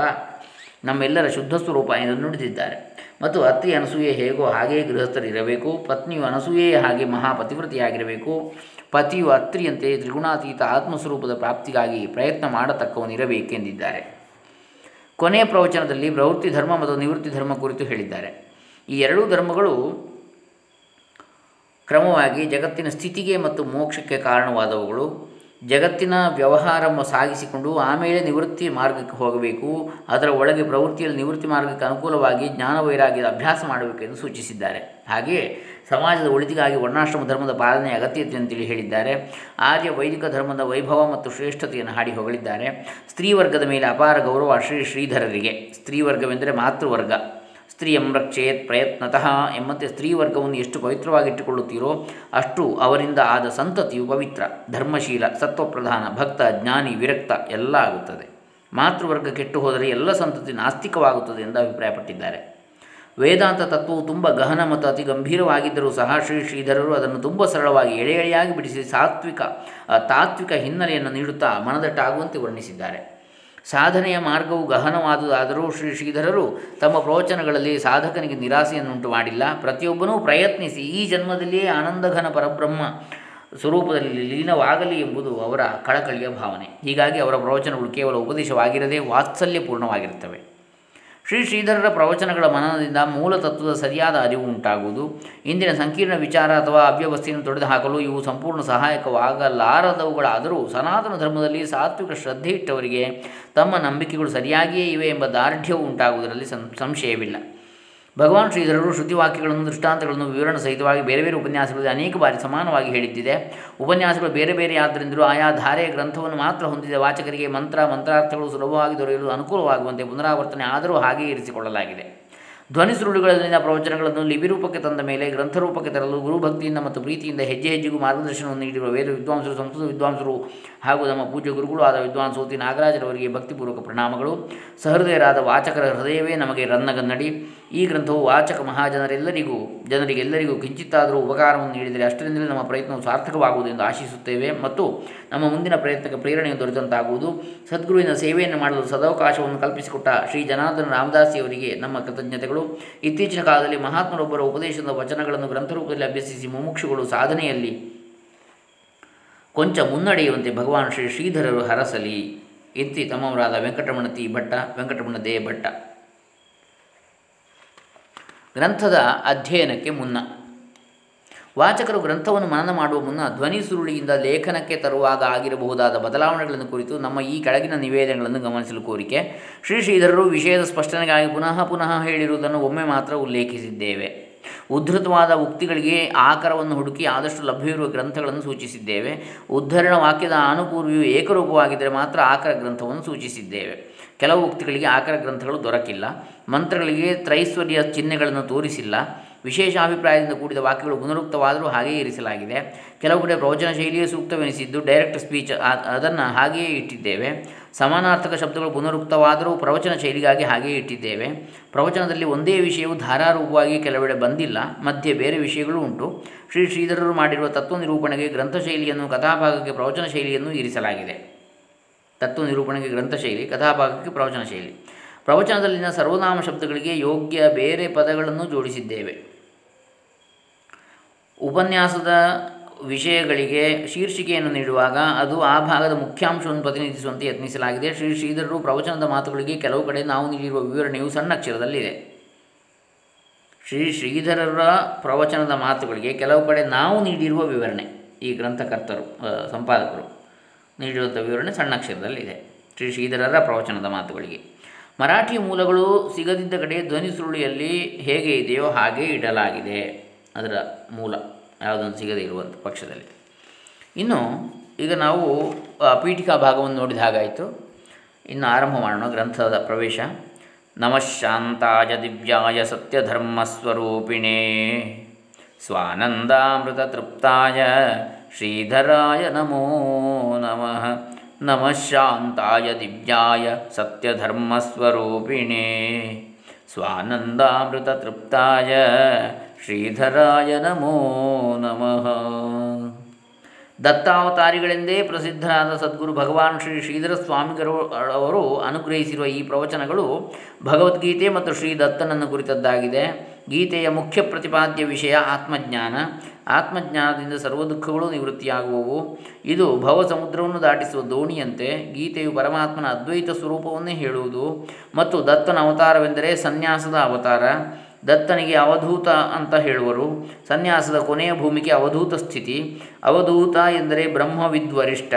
ನಮ್ಮೆಲ್ಲರ ಶುದ್ಧ ಸ್ವರೂಪ ಎಂದು ನುಡಿದಿದ್ದಾರೆ. ಮತ್ತು ಅತ್ತಿ ಅನಸೂಯೆ ಹೇಗೋ ಹಾಗೆಯೇ ಗೃಹಸ್ಥರಿರಬೇಕು, ಪತ್ನಿಯು ಅನಸೂಯೆಯೇ ಹಾಗೆ ಮಹಾಪತಿವ್ರತಿಯಾಗಿರಬೇಕು, ಪತಿಯು ಅತ್ರಿಯಂತೆ ತ್ರಿಗುಣಾತೀತ ಆತ್ಮಸ್ವರೂಪದ ಪ್ರಾಪ್ತಿಗಾಗಿ ಪ್ರಯತ್ನ ಮಾಡತಕ್ಕವನಿರಬೇಕೆಂದಿದ್ದಾರೆ. ಕೊನೆಯ ಪ್ರವಚನದಲ್ಲಿ ಪ್ರವೃತ್ತಿ ಧರ್ಮ ಮತ್ತು ನಿವೃತ್ತಿ ಧರ್ಮ ಕುರಿತು ಹೇಳಿದ್ದಾರೆ. ಈ ಎರಡೂ ಧರ್ಮಗಳು ಕ್ರಮವಾಗಿ ಜಗತ್ತಿನ ಸ್ಥಿತಿಗೆ ಮತ್ತು ಮೋಕ್ಷಕ್ಕೆ ಕಾರಣವಾದವುಗಳು. ಜಗತ್ತಿನ ವ್ಯವಹಾರ ಸಾಗಿಸಿಕೊಂಡು ಆಮೇಲೆ ನಿವೃತ್ತಿ ಮಾರ್ಗಕ್ಕೆ ಹೋಗಬೇಕು, ಅದರ ಒಳಗೆ ಪ್ರವೃತ್ತಿಯಲ್ಲಿ ನಿವೃತ್ತಿ ಮಾರ್ಗಕ್ಕೆ ಅನುಕೂಲವಾಗಿ ಜ್ಞಾನ ವೈರಾಗ್ಯದ ಅಭ್ಯಾಸ ಮಾಡಬೇಕೆಂದು ಸೂಚಿಸಿದ್ದಾರೆ. ಹಾಗೆಯೇ ಸಮಾಜದ ಒಳಿತಿಗಾಗಿ ವರ್ಣಾಶ್ರಮ ಧರ್ಮದ ಪಾಲನೆ ಅಗತ್ಯತೆ ಅಂತೇಳಿ ಹೇಳಿದ್ದಾರೆ. ಆರ್ಯ ವೈದಿಕ ಧರ್ಮದ ವೈಭವ ಮತ್ತು ಶ್ರೇಷ್ಠತೆಯನ್ನು ಹಾಡಿ ಹೊಗಳಿದ್ದಾರೆ. ಸ್ತ್ರೀವರ್ಗದ ಮೇಲೆ ಅಪಾರ ಗೌರವ ಶ್ರೀ ಶ್ರೀಧರರಿಗೆ. ಸ್ತ್ರೀವರ್ಗವೆಂದರೆ ಮಾತೃವರ್ಗ. ಸ್ತ್ರೀಯಂ ರಕ್ಷೇತ್ ಪ್ರಯತ್ನತಃ ಎಂಬಂತೆ ಸ್ತ್ರೀ ವರ್ಗವನ್ನು ಎಷ್ಟು ಪವಿತ್ರವಾಗಿಟ್ಟುಕೊಳ್ಳುತ್ತೀರೋ ಅಷ್ಟು ಅವರಿಂದ ಆದ ಸಂತತಿಯು ಪವಿತ್ರ. ಧರ್ಮಶೀಲ, ಸತ್ವಪ್ರಧಾನ, ಭಕ್ತ, ಜ್ಞಾನಿ, ವಿರಕ್ತ ಎಲ್ಲ ಆಗುತ್ತದೆ. ಮಾತೃವರ್ಗ ಕೆಟ್ಟು ಹೋದರೆ ಎಲ್ಲ ಸಂತತಿ ನಾಸ್ತಿಕವಾಗುತ್ತದೆ ಎಂದು ಅಭಿಪ್ರಾಯಪಟ್ಟಿದ್ದಾರೆ. ವೇದಾಂತ ತತ್ವವು ತುಂಬ ಗಹನ ಮತ್ತು ಅತಿ ಗಂಭೀರವಾಗಿದ್ದರೂ ಸಹ ಶ್ರೀ ಶ್ರೀಧರರು ಅದನ್ನು ತುಂಬ ಸರಳವಾಗಿ ಎಳೆ ಎಳೆಯಾಗಿ ಬಿಡಿಸಿ ಸಾತ್ವಿಕ, ತಾತ್ವಿಕ ಹಿನ್ನೆಲೆಯನ್ನು ನೀಡುತ್ತಾ ಮನದಟ್ಟಾಗುವಂತೆ ವರ್ಣಿಸಿದ್ದಾರೆ. ಸಾಧನೆಯ ಮಾರ್ಗವು ಗಹನವಾದುದಾದರೂ ಶ್ರೀ ಶ್ರೀಧರರು ತಮ್ಮ ಪ್ರವಚನಗಳಲ್ಲಿ ಸಾಧಕನಿಗೆ ನಿರಾಸೆಯನ್ನುಂಟು ಮಾಡಿಲ್ಲ. ಪ್ರತಿಯೊಬ್ಬನೂ ಪ್ರಯತ್ನಿಸಿ ಈ ಜನ್ಮದಲ್ಲಿಯೇ ಆನಂದಘನ ಪರಬ್ರಹ್ಮ ಸ್ವರೂಪದಲ್ಲಿ ಲೀನವಾಗಲಿ ಎಂಬುದು ಅವರ ಕಳಕಳಿಯ ಭಾವನೆ. ಹೀಗಾಗಿ ಅವರ ಪ್ರವಚನಗಳು ಕೇವಲ ಉಪದೇಶವಾಗಿರದೆ ವಾತ್ಸಲ್ಯಪೂರ್ಣವಾಗಿರುತ್ತವೆ. ಶ್ರೀ ಶ್ರೀಧರರ ಪ್ರವಚನಗಳ ಮನನದಿಂದ ಮೂಲ ತತ್ವದ ಸರಿಯಾದ ಅರಿವು ಉಂಟಾಗುವುದು. ಇಂದಿನ ಸಂಕೀರ್ಣ ವಿಚಾರ ಅಥವಾ ಅವ್ಯವಸ್ಥೆಯನ್ನು ತೊಡೆದು ಹಾಕಲು ಇವು ಸಂಪೂರ್ಣ ಸಹಾಯಕವಾಗಲಾರದವುಗಳಾದರೂ ಸನಾತನ ಧರ್ಮದಲ್ಲಿ ಸಾತ್ವಿಕ ಶ್ರದ್ಧೆ ಇಟ್ಟವರಿಗೆ ತಮ್ಮ ನಂಬಿಕೆಗಳು ಸರಿಯಾಗಿಯೇ ಇವೆ ಎಂಬ ದಾರ್ಢ್ಯವು ಉಂಟಾಗುವುದರಲ್ಲಿ ಸಂಶಯವಿಲ್ಲ. ಭಗವಾನ್ ಶ್ರೀಧರರು ಶ್ರುತಿವಾಕ್ಯಗಳನ್ನು, ದೃಷ್ಟಾಂತಗಳನ್ನು, ವಿವರಣ ಸಹಿತವಾಗಿ ಬೇರೆ ಬೇರೆ ಉಪನ್ಯಾಸಗಳಲ್ಲಿ ಅನೇಕ ಬಾರಿ ಸಮಾನವಾಗಿ ಹೇಳಿದ್ದಿದೆ. ಉಪನ್ಯಾಸಗಳು ಬೇರೆ ಬೇರೆ ಆದ್ದರಿಂದಲೂ ಆಯಾ ಧಾರೆಯ ಗ್ರಂಥವನ್ನು ಮಾತ್ರ ಹೊಂದಿದ ವಾಚಕರಿಗೆ ಮಂತ್ರ, ಮಂತ್ರಾರ್ಥಗಳು ಸುಲಭವಾಗಿ ದೊರೆಯಲು ಅನುಕೂಲವಾಗುವಂತೆ ಪುನರಾವರ್ತನೆ ಆದರೂ ಹಾಗೆ ಇರಿಸಿಕೊಳ್ಳಲಾಗಿದೆ. ಧ್ವನಿ ಸುರುಳುಗಳಲ್ಲಿನ ಪ್ರವಚನಗಳನ್ನು ಲಿಪಿರೂಪಕ್ಕೆ ತಂದ ಮೇಲೆ ಗ್ರಂಥರೂಪಕ್ಕೆ ತರಲು ಗುರುಭಕ್ತಿಯಿಂದ ಮತ್ತು ಪ್ರೀತಿಯಿಂದ ಹೆಜ್ಜೆ ಹೆಜ್ಜೆಗೂ ಮಾರ್ಗದರ್ಶನವನ್ನು ನೀಡಿರುವ ವೇದ ವಿದ್ವಾಂಸರು, ಸಂಸ್ಕೃತ ವಿದ್ವಾಂಸರು ಹಾಗೂ ನಮ್ಮ ಪೂಜ್ಯ ಗುರುಗಳು ಆದ ವಿದ್ವಾಂಸೋತಿ ನಾಗರಾಜರವರಿಗೆ ಭಕ್ತಿಪೂರ್ವಕ ಪ್ರಣಾಮಗಳು. ಸಹೃದಯರಾದ ವಾಚಕರ ಹೃದಯವೇ ನಮಗೆ ರನ್ನಗನ್ನಡಿ. ಈ ಗ್ರಂಥವು ವಾಚಕ ಮಹಾಜನರೆಲ್ಲರಿಗೂ, ಜನರಿಗೆಲ್ಲರಿಗೂ ಕಿಂಚಿತ್ತಾದರೂ ಉಪಕಾರವನ್ನು ನೀಡಿದರೆ ಅಷ್ಟರಿಂದಲೇ ನಮ್ಮ ಪ್ರಯತ್ನವು ಸಾರ್ಥಕವಾಗುವುದು ಎಂದು ಆಶಿಸುತ್ತೇವೆ ಮತ್ತು ನಮ್ಮ ಮುಂದಿನ ಪ್ರಯತ್ನಕ್ಕೆ ಪ್ರೇರಣೆಯು ದೊರೆತಂತಾಗುವುದು. ಸದ್ಗುರುವಿನ ಸೇವೆಯನ್ನು ಮಾಡಲು ಸದಾವಕಾಶವನ್ನು ಕಲ್ಪಿಸಿಕೊಟ್ಟ ಶ್ರೀ ಜನಾರ್ದನ ರಾಮದಾಸಿಯವರಿಗೆ ನಮ್ಮ ಕೃತಜ್ಞತೆಗಳು. ಇತ್ತೀಚಿನ ಕಾಲದಲ್ಲಿ ಮಹಾತ್ಮರೊಬ್ಬರ ಉಪದೇಶದ ವಚನಗಳನ್ನು ಗ್ರಂಥರೂಪದಲ್ಲಿ ಅಭ್ಯಸಿಸಿ ಮುಮುಕ್ಷುಗಳು ಸಾಧನೆಯಲ್ಲಿ ಕೊಂಚ ಮುನ್ನಡೆಯುವಂತೆ ಭಗವಾನ್ ಶ್ರೀ ಶ್ರೀಧರರು ಹರಸಲಿ. ಇತ್ತಿ ತಮ್ಮವರಾದ ವೆಂಕಟರಮಣ ತಿ ಭಟ್ಟ ವೆಂಕಟಮಣ ದೇ ಭಟ್ಟ. ಗ್ರಂಥದ ಅಧ್ಯಯನಕ್ಕೆ ಮುನ್ನ. ವಾಚಕರು ಗ್ರಂಥವನ್ನು ಮನನ ಮಾಡುವ ಮುನ್ನ ಧ್ವನಿ ಸುರುಳಿಯಿಂದ ಲೇಖನಕ್ಕೆ ತರುವಾಗ ಆಗಿರಬಹುದಾದ ಬದಲಾವಣೆಗಳನ್ನು ಕುರಿತು ನಮ್ಮ ಈ ಕೆಳಗಿನ ನಿವೇದನೆಗಳನ್ನು ಗಮನಿಸಲು ಕೋರಿಕೆ. ಶ್ರೀ ಶ್ರೀಧರರು ವಿಷಯದ ಸ್ಪಷ್ಟನೆಗಾಗಿ ಪುನಃ ಪುನಃ ಹೇಳಿರುವುದನ್ನು ಒಮ್ಮೆ ಮಾತ್ರ ಉಲ್ಲೇಖಿಸಿದ್ದೇವೆ. ಉದ್ಧೃತವಾದ ಉಕ್ತಿಗಳಿಗೆ ಆಕರವನ್ನು ಹುಡುಕಿ ಆದಷ್ಟು ಲಭ್ಯವಿರುವ ಗ್ರಂಥಗಳನ್ನು ಸೂಚಿಸಿದ್ದೇವೆ. ಉದ್ಧರಣ ವಾಕ್ಯದ ಅನುಪೂರ್ವಿಯು ಏಕರೂಪವಾಗಿದ್ದರೆ ಮಾತ್ರ ಆಕರ ಗ್ರಂಥವನ್ನು ಸೂಚಿಸಿದ್ದೇವೆ. ಕೆಲವು ಉಕ್ತಿಗಳಿಗೆ ಆಕರ ಗ್ರಂಥಗಳು ದೊರಕಿಲ್ಲ. ಮಂತ್ರಗಳಿಗೆ ತ್ರೈಶ್ವರ್ಯ ಚಿಹ್ನೆಗಳನ್ನು ತೋರಿಸಿಲ್ಲ. ವಿಶೇಷ ಅಭಿಪ್ರಾಯದಿಂದ ಕೂಡಿದ ವಾಕ್ಯಗಳು ಪುನರುಕ್ತವಾದರೂ ಹಾಗೆಯೇ ಇರಿಸಲಾಗಿದೆ. ಕೆಲವು ಕಡೆ ಪ್ರವಚನ ಶೈಲಿಯೇ ಸೂಕ್ತವೆನಿಸಿದ್ದು ಡೈರೆಕ್ಟ್ ಸ್ಪೀಚ್ ಅದನ್ನು ಹಾಗೆಯೇ ಇಟ್ಟಿದ್ದೇವೆ. ಸಮಾನಾರ್ಥಕ ಶಬ್ದಗಳು ಪುನರುಕ್ತವಾದರೂ ಪ್ರವಚನ ಶೈಲಿಗಾಗಿ ಹಾಗೆಯೇ ಇಟ್ಟಿದ್ದೇವೆ. ಪ್ರವಚನದಲ್ಲಿ ಒಂದೇ ವಿಷಯವು ಧಾರಾರೂಪವಾಗಿ ಕೆಲವೆಡೆ ಬಂದಿಲ್ಲ. ಮಧ್ಯೆ ಬೇರೆ ವಿಷಯಗಳು ಉಂಟು. ಶ್ರೀ ಶ್ರೀಧರರು ಮಾಡಿರುವ ತತ್ವ ನಿರೂಪಣೆಗೆ ಗ್ರಂಥ ಶೈಲಿಯನ್ನು ಕಥಾಭಾಗಕ್ಕೆ ಪ್ರವಚನ ಶೈಲಿಯನ್ನು ಇರಿಸಲಾಗಿದೆ. ತತ್ವ ನಿರೂಪಣೆಗೆ ಗ್ರಂಥ ಶೈಲಿ, ಕಥಾಭಾಗಕ್ಕೆ ಪ್ರವಚನ ಶೈಲಿ. ಪ್ರವಚನದಲ್ಲಿನ ಸರ್ವನಾಮ ಶಬ್ದಗಳಿಗೆ ಯೋಗ್ಯ ಬೇರೆ ಪದಗಳನ್ನು ಜೋಡಿಸಿದ್ದೇವೆ. ಉಪನ್ಯಾಸದ ವಿಷಯಗಳಿಗೆ ಶೀರ್ಷಿಕೆಯನ್ನು ನೀಡುವಾಗ ಅದು ಆ ಭಾಗದ ಮುಖ್ಯಾಂಶವನ್ನು ಪ್ರತಿನಿಧಿಸುವಂತೆ ಯತ್ನಿಸಲಾಗಿದೆ. ಶ್ರೀ ಶ್ರೀಧರರು ಪ್ರವಚನದ ಮಾತುಗಳಿಗೆ ಕೆಲವು ಕಡೆ ನಾವು ನೀಡಿರುವ ವಿವರಣೆಯು ಸಣ್ಣ ಅಕ್ಷರದಲ್ಲಿದೆ. ಶ್ರೀ ಶ್ರೀಧರರ ಪ್ರವಚನದ ಮಾತುಗಳಿಗೆ ಕೆಲವು ಕಡೆ ನಾವು ನೀಡಿರುವ ವಿವರಣೆ, ಈ ಗ್ರಂಥಕರ್ತರು ಸಂಪಾದಕರು. ನೀಡಿರುವಂಥ ವಿವರಣೆ ಸಣ್ಣ ಅಕ್ಷರದಲ್ಲಿದೆ. ಶ್ರೀ ಶ್ರೀಧರರ ಪ್ರವಚನದ ಮಾತುಗಳಿಗೆ. ಮರಾಠಿ ಮೂಲಗಳು ಸಿಗದಿದ್ದ ಕಡೆ ಧ್ವನಿ ಸುರುಳಿಯಲ್ಲಿ ಹೇಗೆ ಇದೆಯೋ ಹಾಗೆ ಇಡಲಾಗಿದೆ. ಅದರ ಮೂಲ ಯಾವುದೊಂದು ಸಿಗದೇ ಇರುವಂಥ ಪಕ್ಷದಲ್ಲಿ. ಇನ್ನು ಈಗ ನಾವು ಪೀಠಿಕಾ ಭಾಗವನ್ನು ನೋಡಿದ ಹಾಗಾಯಿತು. ಇನ್ನು ಆರಂಭ ಮಾಡೋಣ ಗ್ರಂಥದ ಪ್ರವೇಶ. ನಮಃಶಾಂತಾಯ ದಿವ್ಯಾಯ ಸತ್ಯಧರ್ಮಸ್ವರೂಪಿಣೇ. ಸ್ವಾನಂದಾಮೃತ ತೃಪ್ತಾಯ. ಶ್ರೀಧರಾಯ ನಮೋ ನಮಃ. ನಮಃ ಶಾಂತಾಯ ದಿವ್ಯಾಯ ಸತ್ಯಧರ್ಮಸ್ವರೂಪಿಣೇ. ಸ್ವಾನಂದಾಮೃತತೃಪ್ತಾಯ ಶ್ರೀಧರಾಯ ನಮೋ ನಮಃ. ದತ್ತಾವತಾರಿಗಳೆಂದೇ ಪ್ರಸಿದ್ಧರಾದ ಸದ್ಗುರು ಭಗವಾನ್ ಶ್ರೀ ಶ್ರೀಧರ ಸ್ವಾಮಿಗರು ಅವರು ಅನುಗ್ರಹಿಸಿರುವ ಈ ಪ್ರವಚನಗಳು ಭಗವದ್ಗೀತೆ ಮತ್ತು ಶ್ರೀ ದತ್ತನನ್ನು ಕುರಿತದ್ದಾಗಿದೆ. ಗೀತೆಯ ಮುಖ್ಯ ಪ್ರತಿಪಾದ್ಯ ವಿಷಯ ಆತ್ಮಜ್ಞಾನ. ಆತ್ಮಜ್ಞಾನದಿಂದ ಸರ್ವ ದುಃಖಗಳು ನಿವೃತ್ತಿಯಾಗುವವು. ಇದು ಭವ ಸಮುದ್ರವನ್ನು ದಾಟಿಸುವ ದೋಣಿಯಂತೆ ಗೀತೆಯು ಪರಮಾತ್ಮನ ಅದ್ವೈತ ಸ್ವರೂಪವನ್ನೇ ಹೇಳುವುದು. ಮತ್ತು ದತ್ತನ ಅವತಾರವೆಂದರೆ ಸನ್ಯಾಸದ ಅವತಾರ. ದತ್ತನಿಗೆ ಅವಧೂತ ಅಂತ ಹೇಳುವರು. ಸನ್ಯಾಸದ ಕೊನೆಯ ಭೂಮಿಗೆ ಅವಧೂತ ಸ್ಥಿತಿ. ಅವಧೂತ ಎಂದರೆ ಬ್ರಹ್ಮವಿದ್ವರಿಷ್ಠ.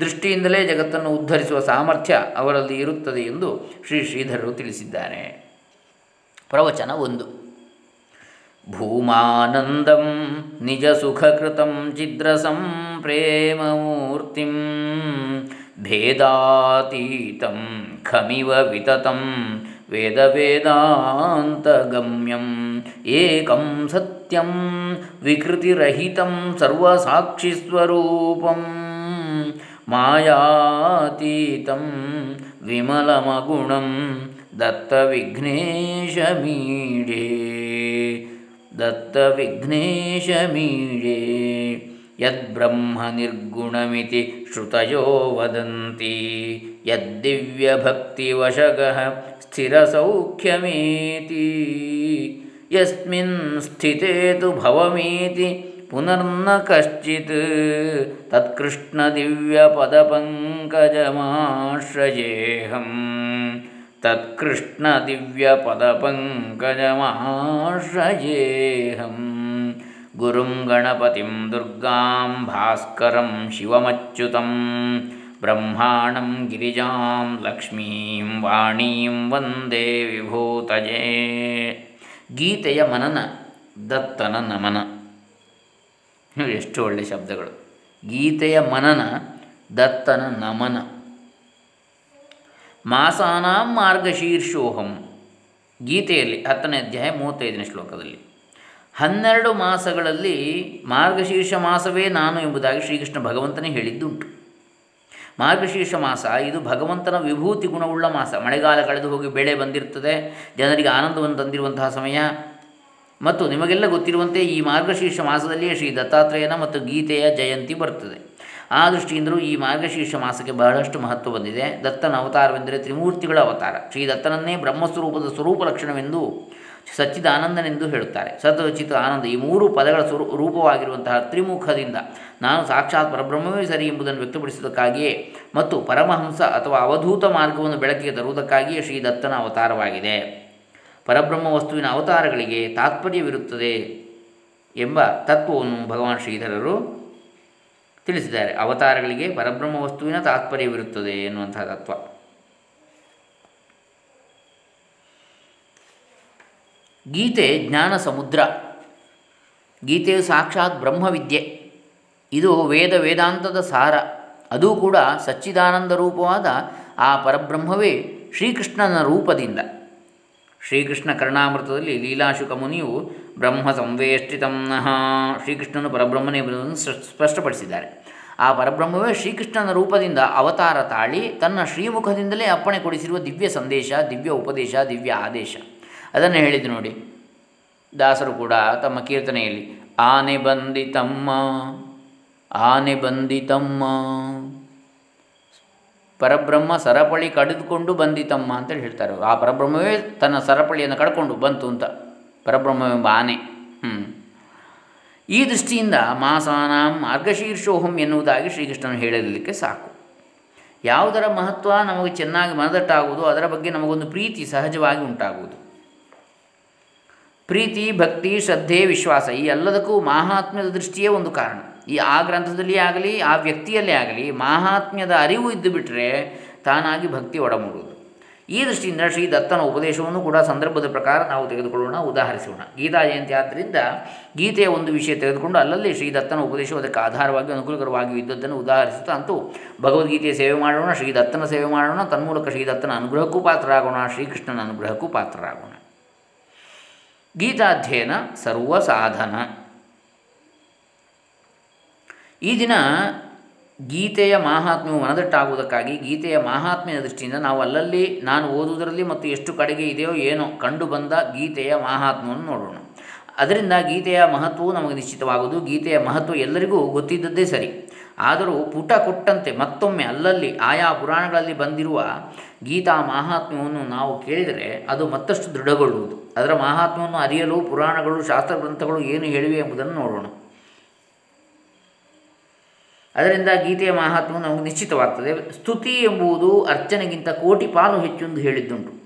ದೃಷ್ಟಿಯಿಂದಲೇ ಜಗತ್ತನ್ನು ಉದ್ಧರಿಸುವ ಸಾಮರ್ಥ್ಯ ಅವರಲ್ಲಿ ಇರುತ್ತದೆ ಎಂದು ಶ್ರೀ ಶ್ರೀಧರರು ತಿಳಿಸಿದ್ದಾರೆ. ಪ್ರವಚನ ಒಂದು. ಭೂಮಾನಂದಂ ನಿಜ ಸುಖಕೃತಂ ಚಿದ್ರಸಂ ಪ್ರೇಮಮೂರ್ತಿಂ ಭೇದಾತೀತಂ ಖಮಿವ ವಿತತಂ ವೇದ ವೇದಾಂತಗಮ್ಯಂ ಏಕಂ ಸತ್ಯಂ ವಿಕೃತಿರಹಿತಂ ಸರ್ವಸಾಕ್ಷಿಸ್ವರೂಪಂ ಮಾಯಾತೀತಂ ವಿಮಲಮಗುಣಂ ದತ್ತವಿಘ್ನೇಶಮೀಡೇ दत्तविघ्नेशमीडे यद्ब्रह्मनिर्गुणमिति श्रुतयो वदन्ति। यद्दिव्यभक्तिवशगः स्थिरसौख्यमेति। यस्मिन् स्थिते तु भवमेति पुनर्न कश्चित्। तत्कृष्णदिव्यपदपङ्कजमाश्रयेऽहम्। ತತ್ಕೃಷ್ಣದಿವ್ಯಪದಪಂಕಜಮಾಶ್ರಯೇಹಂ गुरुं ಗಣಪತಿಂ ದುರ್ಗಾಂ ಭಾಸ್ಕರಂ ಶಿವಮಚ್ಯುತಂ ಬ್ರಹ್ಮಾಣಂ ಗಿರಿಜಾಂ ಲಕ್ಷ್ಮೀಂ ವಾಣೀಂ ವಂದೇ ವಿಭೂತಜೇ ಗೀತೆಯ ಮನನ ದತ್ತನ ನಮನ. ಎಷ್ಟು ಒಳ್ಳೆಯ ಶಬ್ದಗಳು. ಗೀತೆಯ ಮನನ ದತ್ತನ ನಮನ. ಮಾಸಾನಾಂ ಮಾರ್ಗಶೀರ್ಷೋಹಂ. ಗೀತೆಯಲ್ಲಿ ಹತ್ತನೇ ಅಧ್ಯಾಯ ಮೂವತ್ತೈದನೇ ಶ್ಲೋಕದಲ್ಲಿ. ಹನ್ನೆರಡು ಮಾಸಗಳಲ್ಲಿ ಮಾರ್ಗಶೀರ್ಷ ಮಾಸವೇ ನಾನು ಎಂಬುದಾಗಿ ಶ್ರೀಕೃಷ್ಣ ಭಗವಂತನೇ ಹೇಳಿದ್ದುಂಟು. ಮಾರ್ಗಶೀರ್ಷ ಮಾಸ, ಇದು ಭಗವಂತನ ವಿಭೂತಿ ಗುಣವುಳ್ಳ ಮಾಸ. ಮಳೆಗಾಲ ಕಳೆದು ಹೋಗಿ ಬೆಳೆ ಬಂದಿರ್ತದೆ, ಜನರಿಗೆ ಆನಂದವನ್ನು ತಂದಿರುವಂತಹ ಸಮಯ. ಮತ್ತು ನಿಮಗೆಲ್ಲ ಗೊತ್ತಿರುವಂತೆ ಈ ಮಾರ್ಗಶೀರ್ಷ ಮಾಸದಲ್ಲಿಯೇ ಶ್ರೀ ದತ್ತಾತ್ರೇಯನ ಮತ್ತು ಗೀತೆಯ ಜಯಂತಿ ಬರ್ತದೆ. ಆ ದೃಷ್ಟಿಯಿಂದಲೂ ಈ ಮಾರ್ಗಶೀರ್ಷ ಮಾಸಕ್ಕೆ ಬಹಳಷ್ಟು ಮಹತ್ವ ಬಂದಿದೆ. ದತ್ತನ ಅವತಾರವೆಂದರೆ ತ್ರಿಮೂರ್ತಿಗಳ ಅವತಾರ. ಶ್ರೀ ದತ್ತನನ್ನೇ ಬ್ರಹ್ಮಸ್ವರೂಪದ ಸ್ವರೂಪ ಲಕ್ಷಣವೆಂದು ಸಚ್ಚಿದ ಆನಂದನೆಂದು ಹೇಳುತ್ತಾರೆ. ಸತಚಿತ ಆನಂದ ಈ ಮೂರು ಪದಗಳ ಸ್ವರೂ ರೂಪವಾಗಿರುವಂತಹ ತ್ರಿಮುಖದಿಂದ ನಾನು ಸಾಕ್ಷಾತ್ ಪರಬ್ರಹ್ಮವೇ ಸರಿ ಎಂಬುದನ್ನು ವ್ಯಕ್ತಪಡಿಸುವುದಕ್ಕಾಗಿಯೇ ಮತ್ತು ಪರಮಹಂಸ ಅಥವಾ ಅವಧೂತ ಮಾರ್ಗವನ್ನು ಬೆಳಕಿಗೆ ತರುವುದಕ್ಕಾಗಿಯೇ ಶ್ರೀ ದತ್ತನ ಅವತಾರವಾಗಿದೆ. ಪರಬ್ರಹ್ಮ ವಸ್ತುವಿನ ಅವತಾರಗಳಿಗೆ ತಾತ್ಪರ್ಯವಿರುತ್ತದೆ ಎಂಬ ತತ್ವವನ್ನು ಭಗವಾನ್ ಶ್ರೀಧರರು ತಿಳಿಸಿದ್ದಾರೆ. ಅವತಾರಗಳಿಗೆ ಪರಬ್ರಹ್ಮ ವಸ್ತುವಿನ ತಾತ್ಪರ್ಯವಿರುತ್ತದೆ ಎನ್ನುವಂತಹ ತತ್ವ. ಗೀತೆ ಜ್ಞಾನ ಸಮುದ್ರ. ಗೀತೆಯು ಸಾಕ್ಷಾತ್ ಬ್ರಹ್ಮವಿದ್ಯೆ. ಇದು ವೇದ ವೇದಾಂತದ ಸಾರ. ಅದೂ ಕೂಡ ಸಚ್ಚಿದಾನಂದ ರೂಪವಾದ ಆ ಪರಬ್ರಹ್ಮವೇ ಶ್ರೀಕೃಷ್ಣನ ರೂಪದಿಂದ. ಶ್ರೀಕೃಷ್ಣ ಕರ್ಣಾಮೃತದಲ್ಲಿ ಲೀಲಾಶುಕ ಮುನಿಯು ಬ್ರಹ್ಮ ಸಂವೇಷ್ಟಿತಂನಃ ಶ್ರೀಕೃಷ್ಣನು ಪರಬ್ರಹ್ಮನೇ ಸ್ಪಷ್ಟಪಡಿಸಿದ್ದಾರೆ. ಆ ಪರಬ್ರಹ್ಮವೇ ಶ್ರೀಕೃಷ್ಣನ ರೂಪದಿಂದ ಅವತಾರ ತಾಳಿ, ತನ್ನ ಶ್ರೀಮುಖದಿಂದಲೇ ಅಪ್ಪಣೆ ಕೊಡಿಸಿರುವ ದಿವ್ಯ ಸಂದೇಶ, ದಿವ್ಯ ಉಪದೇಶ, ದಿವ್ಯ ಆದೇಶ. ಅದನ್ನು ಹೇಳಿದ್ದು ನೋಡಿ. ದಾಸರು ಕೂಡ ತಮ್ಮ ಕೀರ್ತನೆಯಲ್ಲಿ, ಆನೆ ಬಂದಿತಮ್ಮ ಆನೆ ಬಂದಿತಮ್ಮ. ಪರಬ್ರಹ್ಮ ಸರಪಳಿ ಕಡಿದುಕೊಂಡು ಬಂದಿತಮ್ಮ ಅಂತೇಳಿ ಹೇಳ್ತಾರೆ. ಆ ಪರಬ್ರಹ್ಮವೇ ತನ್ನ ಸರಪಳಿಯನ್ನು ಕಡ್ಕೊಂಡು ಬಂತು ಅಂತ. ಪರಬ್ರಹ್ಮವೆಂಬ ಆನೆ. ಹ್ಞೂ ಈ ದೃಷ್ಟಿಯಿಂದ ಮಾಸಾನಾಂ ಮಾರ್ಗಶೀರ್ಷೋಹಂ ಎನ್ನುವುದಾಗಿ ಶ್ರೀಕೃಷ್ಣನು ಹೇಳಲಿಕ್ಕೆ ಸಾಕು. ಯಾವುದರ ಮಹತ್ವ ನಮಗೆ ಚೆನ್ನಾಗಿ ಮನದಟ್ಟಾಗುವುದು ಅದರ ಬಗ್ಗೆ ನಮಗೊಂದು ಪ್ರೀತಿ ಸಹಜವಾಗಿ ಉಂಟಾಗುವುದು. ಪ್ರೀತಿ, ಭಕ್ತಿ, ಶ್ರದ್ಧೆ, ವಿಶ್ವಾಸ ಈ ಎಲ್ಲದಕ್ಕೂ ಮಾಹಾತ್ಮ್ಯದ ದೃಷ್ಟಿಯೇ ಒಂದು ಕಾರಣ. ಈ ಆ ಗ್ರಂಥದಲ್ಲಿ ಆಗಲಿ, ಆ ವ್ಯಕ್ತಿಯಲ್ಲೇ ಆಗಲಿ, ಮಾಹಾತ್ಮ್ಯದ ಅರಿವು ಇದ್ದು ಬಿಟ್ಟರೆ ತಾನಾಗಿ ಭಕ್ತಿ ಒಡಮೂಡುವುದು. ಈ ದೃಷ್ಟಿಯಿಂದ ಶ್ರೀ ದತ್ತನ ಉಪದೇಶವನ್ನು ಕೂಡ ಸಂದರ್ಭದ ಪ್ರಕಾರ ನಾವು ತೆಗೆದುಕೊಳ್ಳೋಣ, ಉದಾಹರಿಸೋಣ. ಗೀತಾ ಜಯಂತಿ ಆದ್ದರಿಂದ ಗೀತೆಯ ಒಂದು ವಿಷಯ ತೆಗೆದುಕೊಂಡು ಅಲ್ಲಲ್ಲಿ ಶ್ರೀ ದತ್ತನ ಉಪದೇಶವು ಅದಕ್ಕೆ ಆಧಾರವಾಗಿ ಅನುಕೂಲಕರವಾಗಿ ಇದ್ದದ್ದನ್ನು ಉದಾಹರಿಸುತ್ತಾ ಅಂತೂ ಭಗವದ್ಗೀತೆಯ ಸೇವೆ ಮಾಡೋಣ ಶ್ರೀ ದತ್ತನ ಸೇವೆ ಮಾಡೋಣ, ತನ್ಮೂಲಕ ಶ್ರೀ ದತ್ತನ ಅನುಗ್ರಹಕ್ಕೂ ಪಾತ್ರರಾಗೋಣ, ಶ್ರೀಕೃಷ್ಣನ ಅನುಗ್ರಹಕ್ಕೂ ಪಾತ್ರರಾಗೋಣ. ಗೀತಾಧ್ಯಯನ ಸರ್ವ ಸಾಧನ ಈ ದಿನ ಗೀತೆಯ ಮಾಹಾತ್ಮ್ಯವು ಮನದಟ್ಟಾಗುವುದಕ್ಕಾಗಿ ಗೀತೆಯ ಮಾಹಾತ್ಮ್ಯದ ದೃಷ್ಟಿಯಿಂದ ನಾವು ಅಲ್ಲಲ್ಲಿ ನಾನು ಓದುವುದರಲ್ಲಿ ಮತ್ತು ಎಷ್ಟು ಕಡೆಗೆ ಇದೆಯೋ ಏನೋ ಕಂಡು ಬಂದ ಗೀತೆಯ ಮಹಾತ್ಮವನ್ನು ನೋಡೋಣ. ಅದರಿಂದ ಗೀತೆಯ ಮಹತ್ವವು ನಮಗೆ ನಿಶ್ಚಿತವಾಗುವುದು. ಗೀತೆಯ ಮಹತ್ವ ಎಲ್ಲರಿಗೂ ಗೊತ್ತಿದ್ದದ್ದೇ ಸರಿ. ಆದರೂ ಪುಟ ಕೊಟ್ಟಂತೆ ಮತ್ತೊಮ್ಮೆ ಅಲ್ಲಲ್ಲಿ ಆಯಾ ಪುರಾಣಗಳಲ್ಲಿ ಬಂದಿರುವ ಗೀತಾ ಮಾಹಾತ್ಮ್ಯವನ್ನು ನಾವು ಕೇಳಿದರೆ ಅದು ಮತ್ತಷ್ಟು ದೃಢಗೊಳ್ಳುವುದು. ಅದರ ಮಹಾತ್ಮವನ್ನು ಅರಿಯಲು ಪುರಾಣಗಳು ಶಾಸ್ತ್ರ ಗ್ರಂಥಗಳು ಏನು ಹೇಳಿವೆ ಎಂಬುದನ್ನು ನೋಡೋಣ. ಅದರಿಂದ ಗೀತೆಯ ಮಹಾತ್ಮ ನಮಗೆ ನಿಶ್ಚಿತವಾಗ್ತದೆ. ಸ್ತುತಿ ಎಂಬುದು ಅರ್ಚನೆಗಿಂತ ಕೋಟಿ ಪಾಲು ಹೆಚ್ಚು ಎಂದು ಹೇಳಿದ್ದುಂಟು.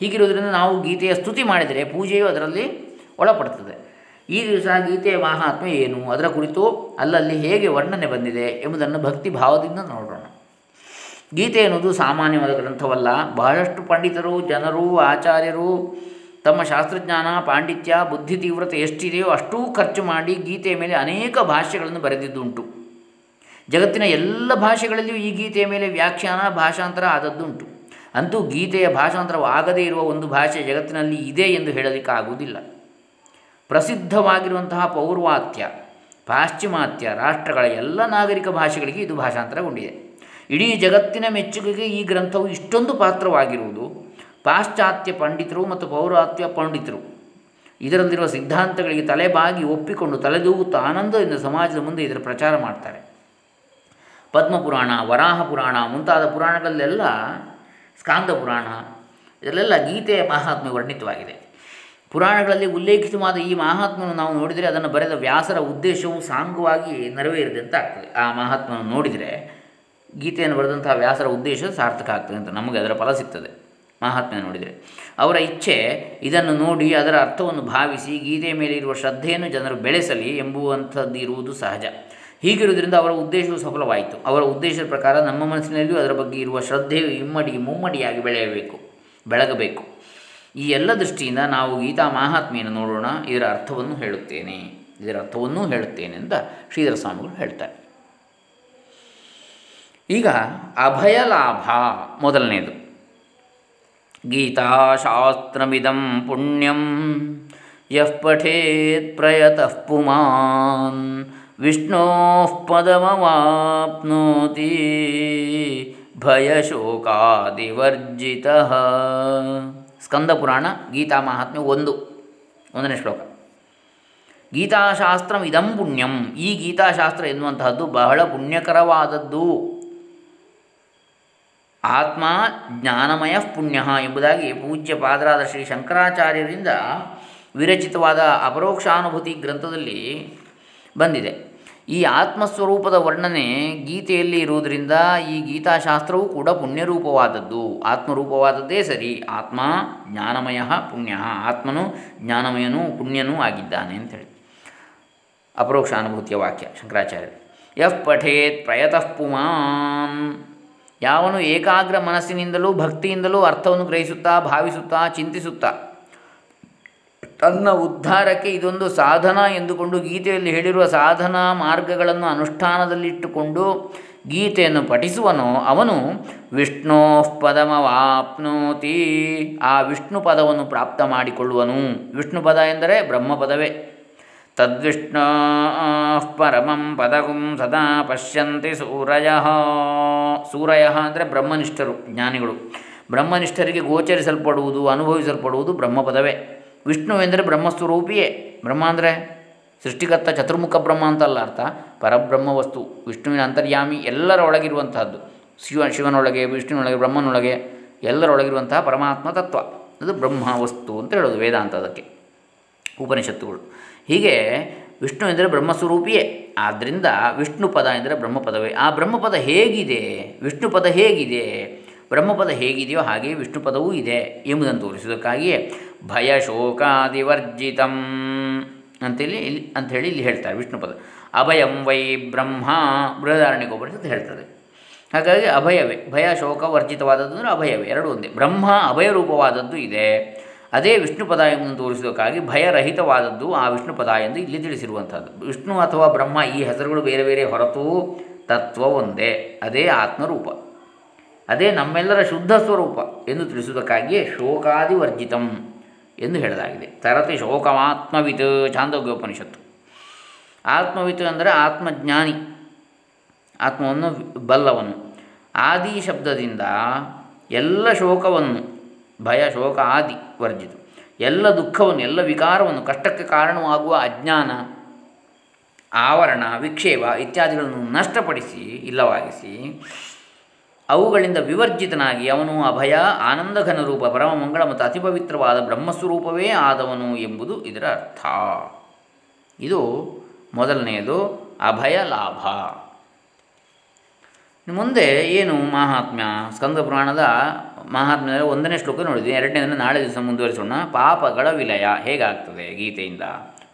ಹೀಗಿರುವುದರಿಂದ ನಾವು ಗೀತೆಯ ಸ್ತುತಿ ಮಾಡಿದರೆ ಪೂಜೆಯು ಅದರಲ್ಲಿ ಒಳಪಡ್ತದೆ ಈ ದಿವಸ ಗೀತೆಯ ಮಹಾತ್ಮ ಏನು? ಅದರ ಕುರಿತು ಅಲ್ಲಲ್ಲಿ ಹೇಗೆ ವರ್ಣನೆ ಬಂದಿದೆ ಎಂಬುದನ್ನು ಭಕ್ತಿ ಭಾವದಿಂದ ನೋಡೋಣ. ಗೀತೆ ಎನ್ನುವುದು ಸಾಮಾನ್ಯವಾದ ಗ್ರಂಥವಲ್ಲ. ಬಹಳಷ್ಟು ಪಂಡಿತರು, ಜನರು, ಆಚಾರ್ಯರು ತಮ್ಮ ಶಾಸ್ತ್ರಜ್ಞಾನ, ಪಾಂಡಿತ್ಯ, ಬುದ್ಧಿ ತೀವ್ರತೆ ಎಷ್ಟಿದೆಯೋ ಅಷ್ಟೂ ಖರ್ಚು ಮಾಡಿ ಗೀತೆಯ ಮೇಲೆ ಅನೇಕ ಭಾಷೆಗಳನ್ನು ಬರೆದಿದ್ದುಂಟು. ಜಗತ್ತಿನ ಎಲ್ಲ ಭಾಷೆಗಳಲ್ಲಿಯೂ ಈ ಗೀತೆಯ ಮೇಲೆ ವ್ಯಾಖ್ಯಾನ, ಭಾಷಾಂತರ ಆದದ್ದುಂಟು. ಅಂತೂ ಗೀತೆಯ ಭಾಷಾಂತರವಾಗದೇ ಇರುವ ಒಂದು ಭಾಷೆ ಜಗತ್ತಿನಲ್ಲಿ ಇದೆ ಎಂದು ಹೇಳಲಿಕ್ಕಾಗುವುದಿಲ್ಲ. ಪ್ರಸಿದ್ಧವಾಗಿರುವಂತಹ ಪೌರ್ವಾತ್ಯ, ಪಾಶ್ಚಿಮಾತ್ಯ, ರಾಷ್ಟ್ರಗಳ ಎಲ್ಲ ನಾಗರಿಕ ಭಾಷೆಗಳಿಗೆ ಇದು ಭಾಷಾಂತರಗೊಂಡಿದೆ. ಇಡೀ ಜಗತ್ತಿನ ಮೆಚ್ಚುಗೆಗೆ ಈ ಗ್ರಂಥವು ಇಷ್ಟೊಂದು ಪಾತ್ರವಾಗಿರುವುದು ಪಾಶ್ಚಾತ್ಯ ಪಂಡಿತರು ಮತ್ತು ಪೌರಾತ್ಯ ಪಂಡಿತರು. ಇದರಲ್ಲಿರುವ ಸಿದ್ಧಾಂತಗಳಿಗೆ ತಲೆಬಾಗಿ ಒಪ್ಪಿಕೊಂಡು ತಲೆದೂಗುತ್ತಾ ಆನಂದದಿಂದ ಸಮಾಜದ ಮುಂದೆ ಇದರ ಪ್ರಚಾರ ಮಾಡ್ತಾರೆ. ಪದ್ಮಪುರಾಣ ವರಾಹ ಪುರಾಣ ಮುಂತಾದ ಪುರಾಣಗಳಲ್ಲೆಲ್ಲ ಸ್ಕಾಂದ ಪುರಾಣ ಇದರಲ್ಲೆಲ್ಲ ಗೀತೆಯ ಮಹಾತ್ಮೆ ವರ್ಣಿತವಾಗಿದೆ. ಪುರಾಣಗಳಲ್ಲಿ ಉಲ್ಲೇಖಿತವಾದ ಈ ಮಹಾತ್ಮವನ್ನು ನಾವು ನೋಡಿದರೆ ಅದನ್ನು ಬರೆದ ವ್ಯಾಸರ ಉದ್ದೇಶವು ಸಾಂಗವಾಗಿ ನೆರವೇರಿದೆ ಆಗ್ತದೆ. ಆ ಮಹಾತ್ಮನ್ನು ನೋಡಿದರೆ ಗೀತೆಯನ್ನು ಬರೆದಂತಹ ವ್ಯಾಸರ ಉದ್ದೇಶ ಸಾರ್ಥಕ ಆಗ್ತದೆ ಅಂತ ನಮಗೆ ಅದರ ಫಲ ಸಿಗ್ತದೆ. ಮಹಾತ್ಮೆ ನೋಡಿದರೆ ಅವರ ಇಚ್ಛೆ ಇದನ್ನು ನೋಡಿ ಅದರ ಅರ್ಥವನ್ನು ಭಾವಿಸಿ ಗೀತೆಯ ಮೇಲೆ ಇರುವ ಶ್ರದ್ಧೆಯನ್ನು ಜನರು ಬೆಳೆಸಲಿ ಎಂಬುವಂಥದ್ದು ಇರುವುದು ಸಹಜ. ಹೀಗಿರುವುದರಿಂದ ಅವರ ಉದ್ದೇಶವು ಸಫಲವಾಯಿತು. ಅವರ ಉದ್ದೇಶದ ಪ್ರಕಾರ ನಮ್ಮ ಮನಸ್ಸಿನಲ್ಲಿಯೂ ಅದರ ಬಗ್ಗೆ ಇರುವ ಶ್ರದ್ಧೆಯು ಇಮ್ಮಡಿ, ಮುಮ್ಮಡಿಯಾಗಿ ಬೆಳೆಯಬೇಕು, ಬೆಳಗಬೇಕು. ಈ ಎಲ್ಲ ದೃಷ್ಟಿಯಿಂದ ನಾವು ಗೀತಾ ಮಹಾತ್ಮೆಯನ್ನು ನೋಡೋಣ. ಇದರ ಅರ್ಥವನ್ನು ಹೇಳುತ್ತೇನೆ. ಇದರ ಅರ್ಥವನ್ನೂ ಹೇಳುತ್ತೇನೆ ಅಂತ ಶ್ರೀಧರ ಸ್ವಾಮಿಗಳು ಹೇಳ್ತಾರೆ. ಈಗ ಅಭಯ ಲಾಭ ಮೊದಲನೇದು ಗೀತಾಶಾಸ್ತ್ರಮಿದಂ ಪುಣ್ಯಂ ಯಃ ಪಠೇತ್ ಪ್ರಯತಃ ಪುಮಾನ್. ವಿಷ್ಣೋ ಪದಮವಾಪ್ನೋತಿ ಭಯಶೋಕಾದಿವರ್ಜಿತ. ಸ್ಕಂದಪುರಾಣ ಗೀತಾ ಮಹಾತ್ಮೆ ಒಂದು, ಒಂದನೇ ಶ್ಲೋಕ. ಗೀತಾಶಾಸ್ತ್ರ ಇದಂ ಪುಣ್ಯಂ. ಈ ಗೀತಾಶಾಸ್ತ್ರ ಎನ್ನುವಂತಹದ್ದು ಬಹಳ ಪುಣ್ಯಕರವಾದದ್ದು. ಆತ್ಮ ಜ್ಞಾನಮಯ ಪುಣ್ಯ ಎಂಬುದಾಗಿ ಪೂಜ್ಯ ಪಾದರಾದ ಶ್ರೀ ಶಂಕರಾಚಾರ್ಯರಿಂದ ವಿರಚಿತವಾದ ಅಪರೋಕ್ಷಾನುಭೂತಿ ಗ್ರಂಥದಲ್ಲಿ ಬಂದಿದೆ. ಈ ಆತ್ಮಸ್ವರೂಪದ ವರ್ಣನೆ ಗೀತೆಯಲ್ಲಿ ಇರುವುದರಿಂದ ಈ ಗೀತಾಶಾಸ್ತ್ರವೂ ಕೂಡ ಪುಣ್ಯರೂಪವಾದದ್ದು. ಆತ್ಮರೂಪವಾದದ್ದೇ ಸರಿ. ಆತ್ಮ ಜ್ಞಾನಮಯ, ಪುಣ್ಯ. ಆತ್ಮನು ಜ್ಞಾನಮಯನೂ ಪುಣ್ಯನೂ ಆಗಿದ್ದಾನೆ ಅಂತೇಳಿ. ಅಪರೋಕ್ಷಾನುಭೂತಿಯ ವಾಕ್ಯ ಶಂಕರಾಚಾರ್ಯರು. ಯಹ್ ಪಠೇತ್ ಪ್ರಯತಃ ಪುಮಾನ್. ಯಾವನು ಏಕಾಗ್ರ ಮನಸ್ಸಿನಿಂದಲೂ ಭಕ್ತಿಯಿಂದಲೂ ಅರ್ಥವನ್ನು ಗ್ರಹಿಸುತ್ತಾ, ಭಾವಿಸುತ್ತಾ, ಚಿಂತಿಸುತ್ತಾ ತನ್ನ ಉದ್ಧಾರಕ್ಕೆ ಇದೊಂದು ಸಾಧನ ಎಂದುಕೊಂಡು ಗೀತೆಯಲ್ಲಿ ಹೇಳಿರುವ ಸಾಧನಾ ಮಾರ್ಗಗಳನ್ನು ಅನುಷ್ಠಾನದಲ್ಲಿಟ್ಟುಕೊಂಡು ಗೀತೆಯನ್ನು ಪಠಿಸುವನು ಅವನು ವಿಷ್ಣೋ ಪದಮವಾಪ್ನೋತಿ. ಆ ವಿಷ್ಣು ಪದವನ್ನು ಪ್ರಾಪ್ತ ಮಾಡಿಕೊಳ್ಳುವನು. ವಿಷ್ಣು ಪದ ಎಂದರೆ ಬ್ರಹ್ಮಪದವೇ. ತದ್ವಿಷ್ಣು ಪರಮಂ ಪದಗುಂ ಸದಾ ಪಶ್ಯಂತಿ ಸೂರಯ. ಸೂರಯ ಅಂದರೆ ಬ್ರಹ್ಮನಿಷ್ಠರು, ಜ್ಞಾನಿಗಳು. ಬ್ರಹ್ಮನಿಷ್ಠರಿಗೆ ಗೋಚರಿಸಲ್ಪಡುವುದು, ಅನುಭವಿಸಲ್ಪಡುವುದು ಬ್ರಹ್ಮಪದವೇ. ವಿಷ್ಣು ಎಂದರೆ ಬ್ರಹ್ಮಸ್ವರೂಪಿಯೇ. ಬ್ರಹ್ಮ ಅಂದರೆ ಸೃಷ್ಟಿಕರ್ತ ಚತುರ್ಮುಖ ಬ್ರಹ್ಮ ಅಂತಲ್ಲ ಅರ್ಥ. ಪರಬ್ರಹ್ಮ ವಸ್ತು ವಿಷ್ಣುವಿನ ಅಂತರ್ಯಾಮಿ ಎಲ್ಲರ ಒಳಗಿರುವಂತಹದ್ದು. ಶಿವ, ಶಿವನೊಳಗೆ, ವಿಷ್ಣುವಿನೊಳಗೆ, ಬ್ರಹ್ಮನೊಳಗೆ ಎಲ್ಲರೊಳಗಿರುವಂತಹ ಪರಮಾತ್ಮ ತತ್ವ. ಅದು ಬ್ರಹ್ಮ ವಸ್ತು ಅಂತ ಹೇಳೋದು ವೇದಾಂತ ಅದಕ್ಕೆ. ಉಪನಿಷತ್ತುಗಳು. ಹೀಗೆ ವಿಷ್ಣು ಎಂದರೆ ಬ್ರಹ್ಮಸ್ವರೂಪಿಯೇ. ಆದ್ದರಿಂದ ವಿಷ್ಣು ಪದ ಎಂದರೆ ಬ್ರಹ್ಮಪದವೇ. ಆ ಬ್ರಹ್ಮಪದ ಹೇಗಿದೆ? ವಿಷ್ಣು ಪದ ಹೇಗಿದೆ? ಬ್ರಹ್ಮಪದ ಹೇಗಿದೆಯೋ ಹಾಗೆಯೇ ವಿಷ್ಣು ಪದವೂ ಇದೆ ಎಂಬುದನ್ನು ತೋರಿಸುವುದಕ್ಕಾಗಿಯೇ ಭಯ ಶೋಕಾದಿವರ್ಜಿತಂ ಅಂತೇಳಿ ಇಲ್ಲಿ ಅಂಥೇಳಿ ಇಲ್ಲಿ ಹೇಳ್ತಾರೆ ವಿಷ್ಣು ಪದ. ಅಭಯಂ ವೈ ಬ್ರಹ್ಮ ಬೃಹದಾರಣ್ಯಕೋಪನಿಷತ್ತು ಹೇಳ್ತದೆ. ಹಾಗಾಗಿ ಅಭಯವೇ ಭಯ ಶೋಕ ವರ್ಜಿತವಾದದ್ದು ಅಂದರೆ ಅಭಯವೇ, ಎರಡು ಒಂದೇ. ಬ್ರಹ್ಮ ಅಭಯ ರೂಪವಾದದ್ದು ಇದೆ. ಅದೇ ವಿಷ್ಣು ಪದ ಎಂದು ತೋರಿಸುವುದಕ್ಕಾಗಿ ಭಯರಹಿತವಾದದ್ದು ಆ ವಿಷ್ಣು ಪದ ಎಂದು ಇಲ್ಲಿ ತಿಳಿಸಿರುವಂಥದ್ದು. ವಿಷ್ಣು ಅಥವಾ ಬ್ರಹ್ಮ ಈ ಹೆಸರುಗಳು ಬೇರೆ ಬೇರೆ ಹೊರತು ತತ್ವ ಒಂದೇ, ಅದೇ ಆತ್ಮರೂಪ. ಅದೇ ನಮ್ಮೆಲ್ಲರ ಶುದ್ಧ ಸ್ವರೂಪ ಎಂದು ತಿಳಿಸುವುದಕ್ಕಾಗಿಯೇ ಶೋಕಾದಿವರ್ಜಿತಂ. ಎಂದು ಹೇಳಲಾಗಿದೆ. ತರತಿ ಶೋಕಮಾತ್ಮವಿತ್ ಚಾಂದೋಗ್ಯೋಪನಿಷತ್ತು ಆತ್ಮವಿತು ಅಂದರೆ ಆತ್ಮಜ್ಞಾನಿ. ಆತ್ಮವನ್ನು ಬಲ್ಲವನು. ಆದಿ ಶಬ್ದದಿಂದ ಎಲ್ಲ ಶೋಕವನ್ನು, ಭಯ, ಶೋಕ ಆದಿ ವರ್ಜಿತು. ಎಲ್ಲ ದುಃಖವನ್ನು, ಎಲ್ಲ ವಿಕಾರವನ್ನು, ಕಷ್ಟಕ್ಕೆ ಕಾರಣವಾಗುವ ಅಜ್ಞಾನ, ಆವರಣ, ವಿಕ್ಷೇಪ ಇತ್ಯಾದಿಗಳನ್ನು ನಷ್ಟಪಡಿಸಿ, ಇಲ್ಲವಾಗಿಸಿ ಅವುಗಳಿಂದ ವಿವರ್ಜಿತನಾಗಿ ಅವನು ಅಭಯ ಆನಂದಘನ ರೂಪ ಪರಮ ಮಂಗಳ ಮತ್ತು ಪವಿತ್ರವಾದ ಬ್ರಹ್ಮಸ್ವರೂಪವೇ ಆದವನು ಎಂಬುದು ಇದರ ಅರ್ಥ. ಇದು ಮೊದಲನೆಯದು, ಅಭಯ ಲಾಭ. ಮುಂದೆ ಏನು ಮಹಾತ್ಮ್ಯ? ಸ್ಕಂದ ಪುರಾಣದ ಮಹಾತ್ಮ್ಯದ ಒಂದನೇ ಶ್ಲೋಕ ನೋಡಿದ್ವಿ. ಎರಡನೇದನ್ನು ನಾಳೆ ದಿವಸ ಮುಂದುವರಿಸೋಣ. ಪಾಪಗಳ ವಿಲಯ ಹೇಗಾಗ್ತದೆ ಗೀತೆಯಿಂದ?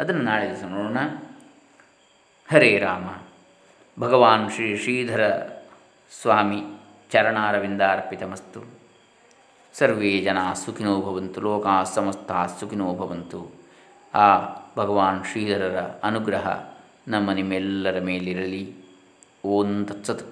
ಅದನ್ನು ನಾಳೆ ದಿವಸ ನೋಡೋಣ. ಹರೇ ರಾಮ. ಭಗವಾನ್ ಶ್ರೀ ಶ್ರೀಧರ ಸ್ವಾಮಿ. ಚರಣಾರವಿಂದಾರ್ಪಿತಮಸ್ತು ಸರ್ವೇ ಜನ ಸುಖಿನೋ ಭವಂತು ಲೋಕ ಸಮಸ್ತ ಸುಖಿನೋ ಭವಂತು ಆ ಭಗವಾನ್ ಶ್ರೀಧರರ ಅನುಗ್ರಹ ನಮ್ಮ ನಿಮ್ಮೆಲ್ಲರ ಮೇಲಿರಲಿ ಓಂ ತತ್ಸತ್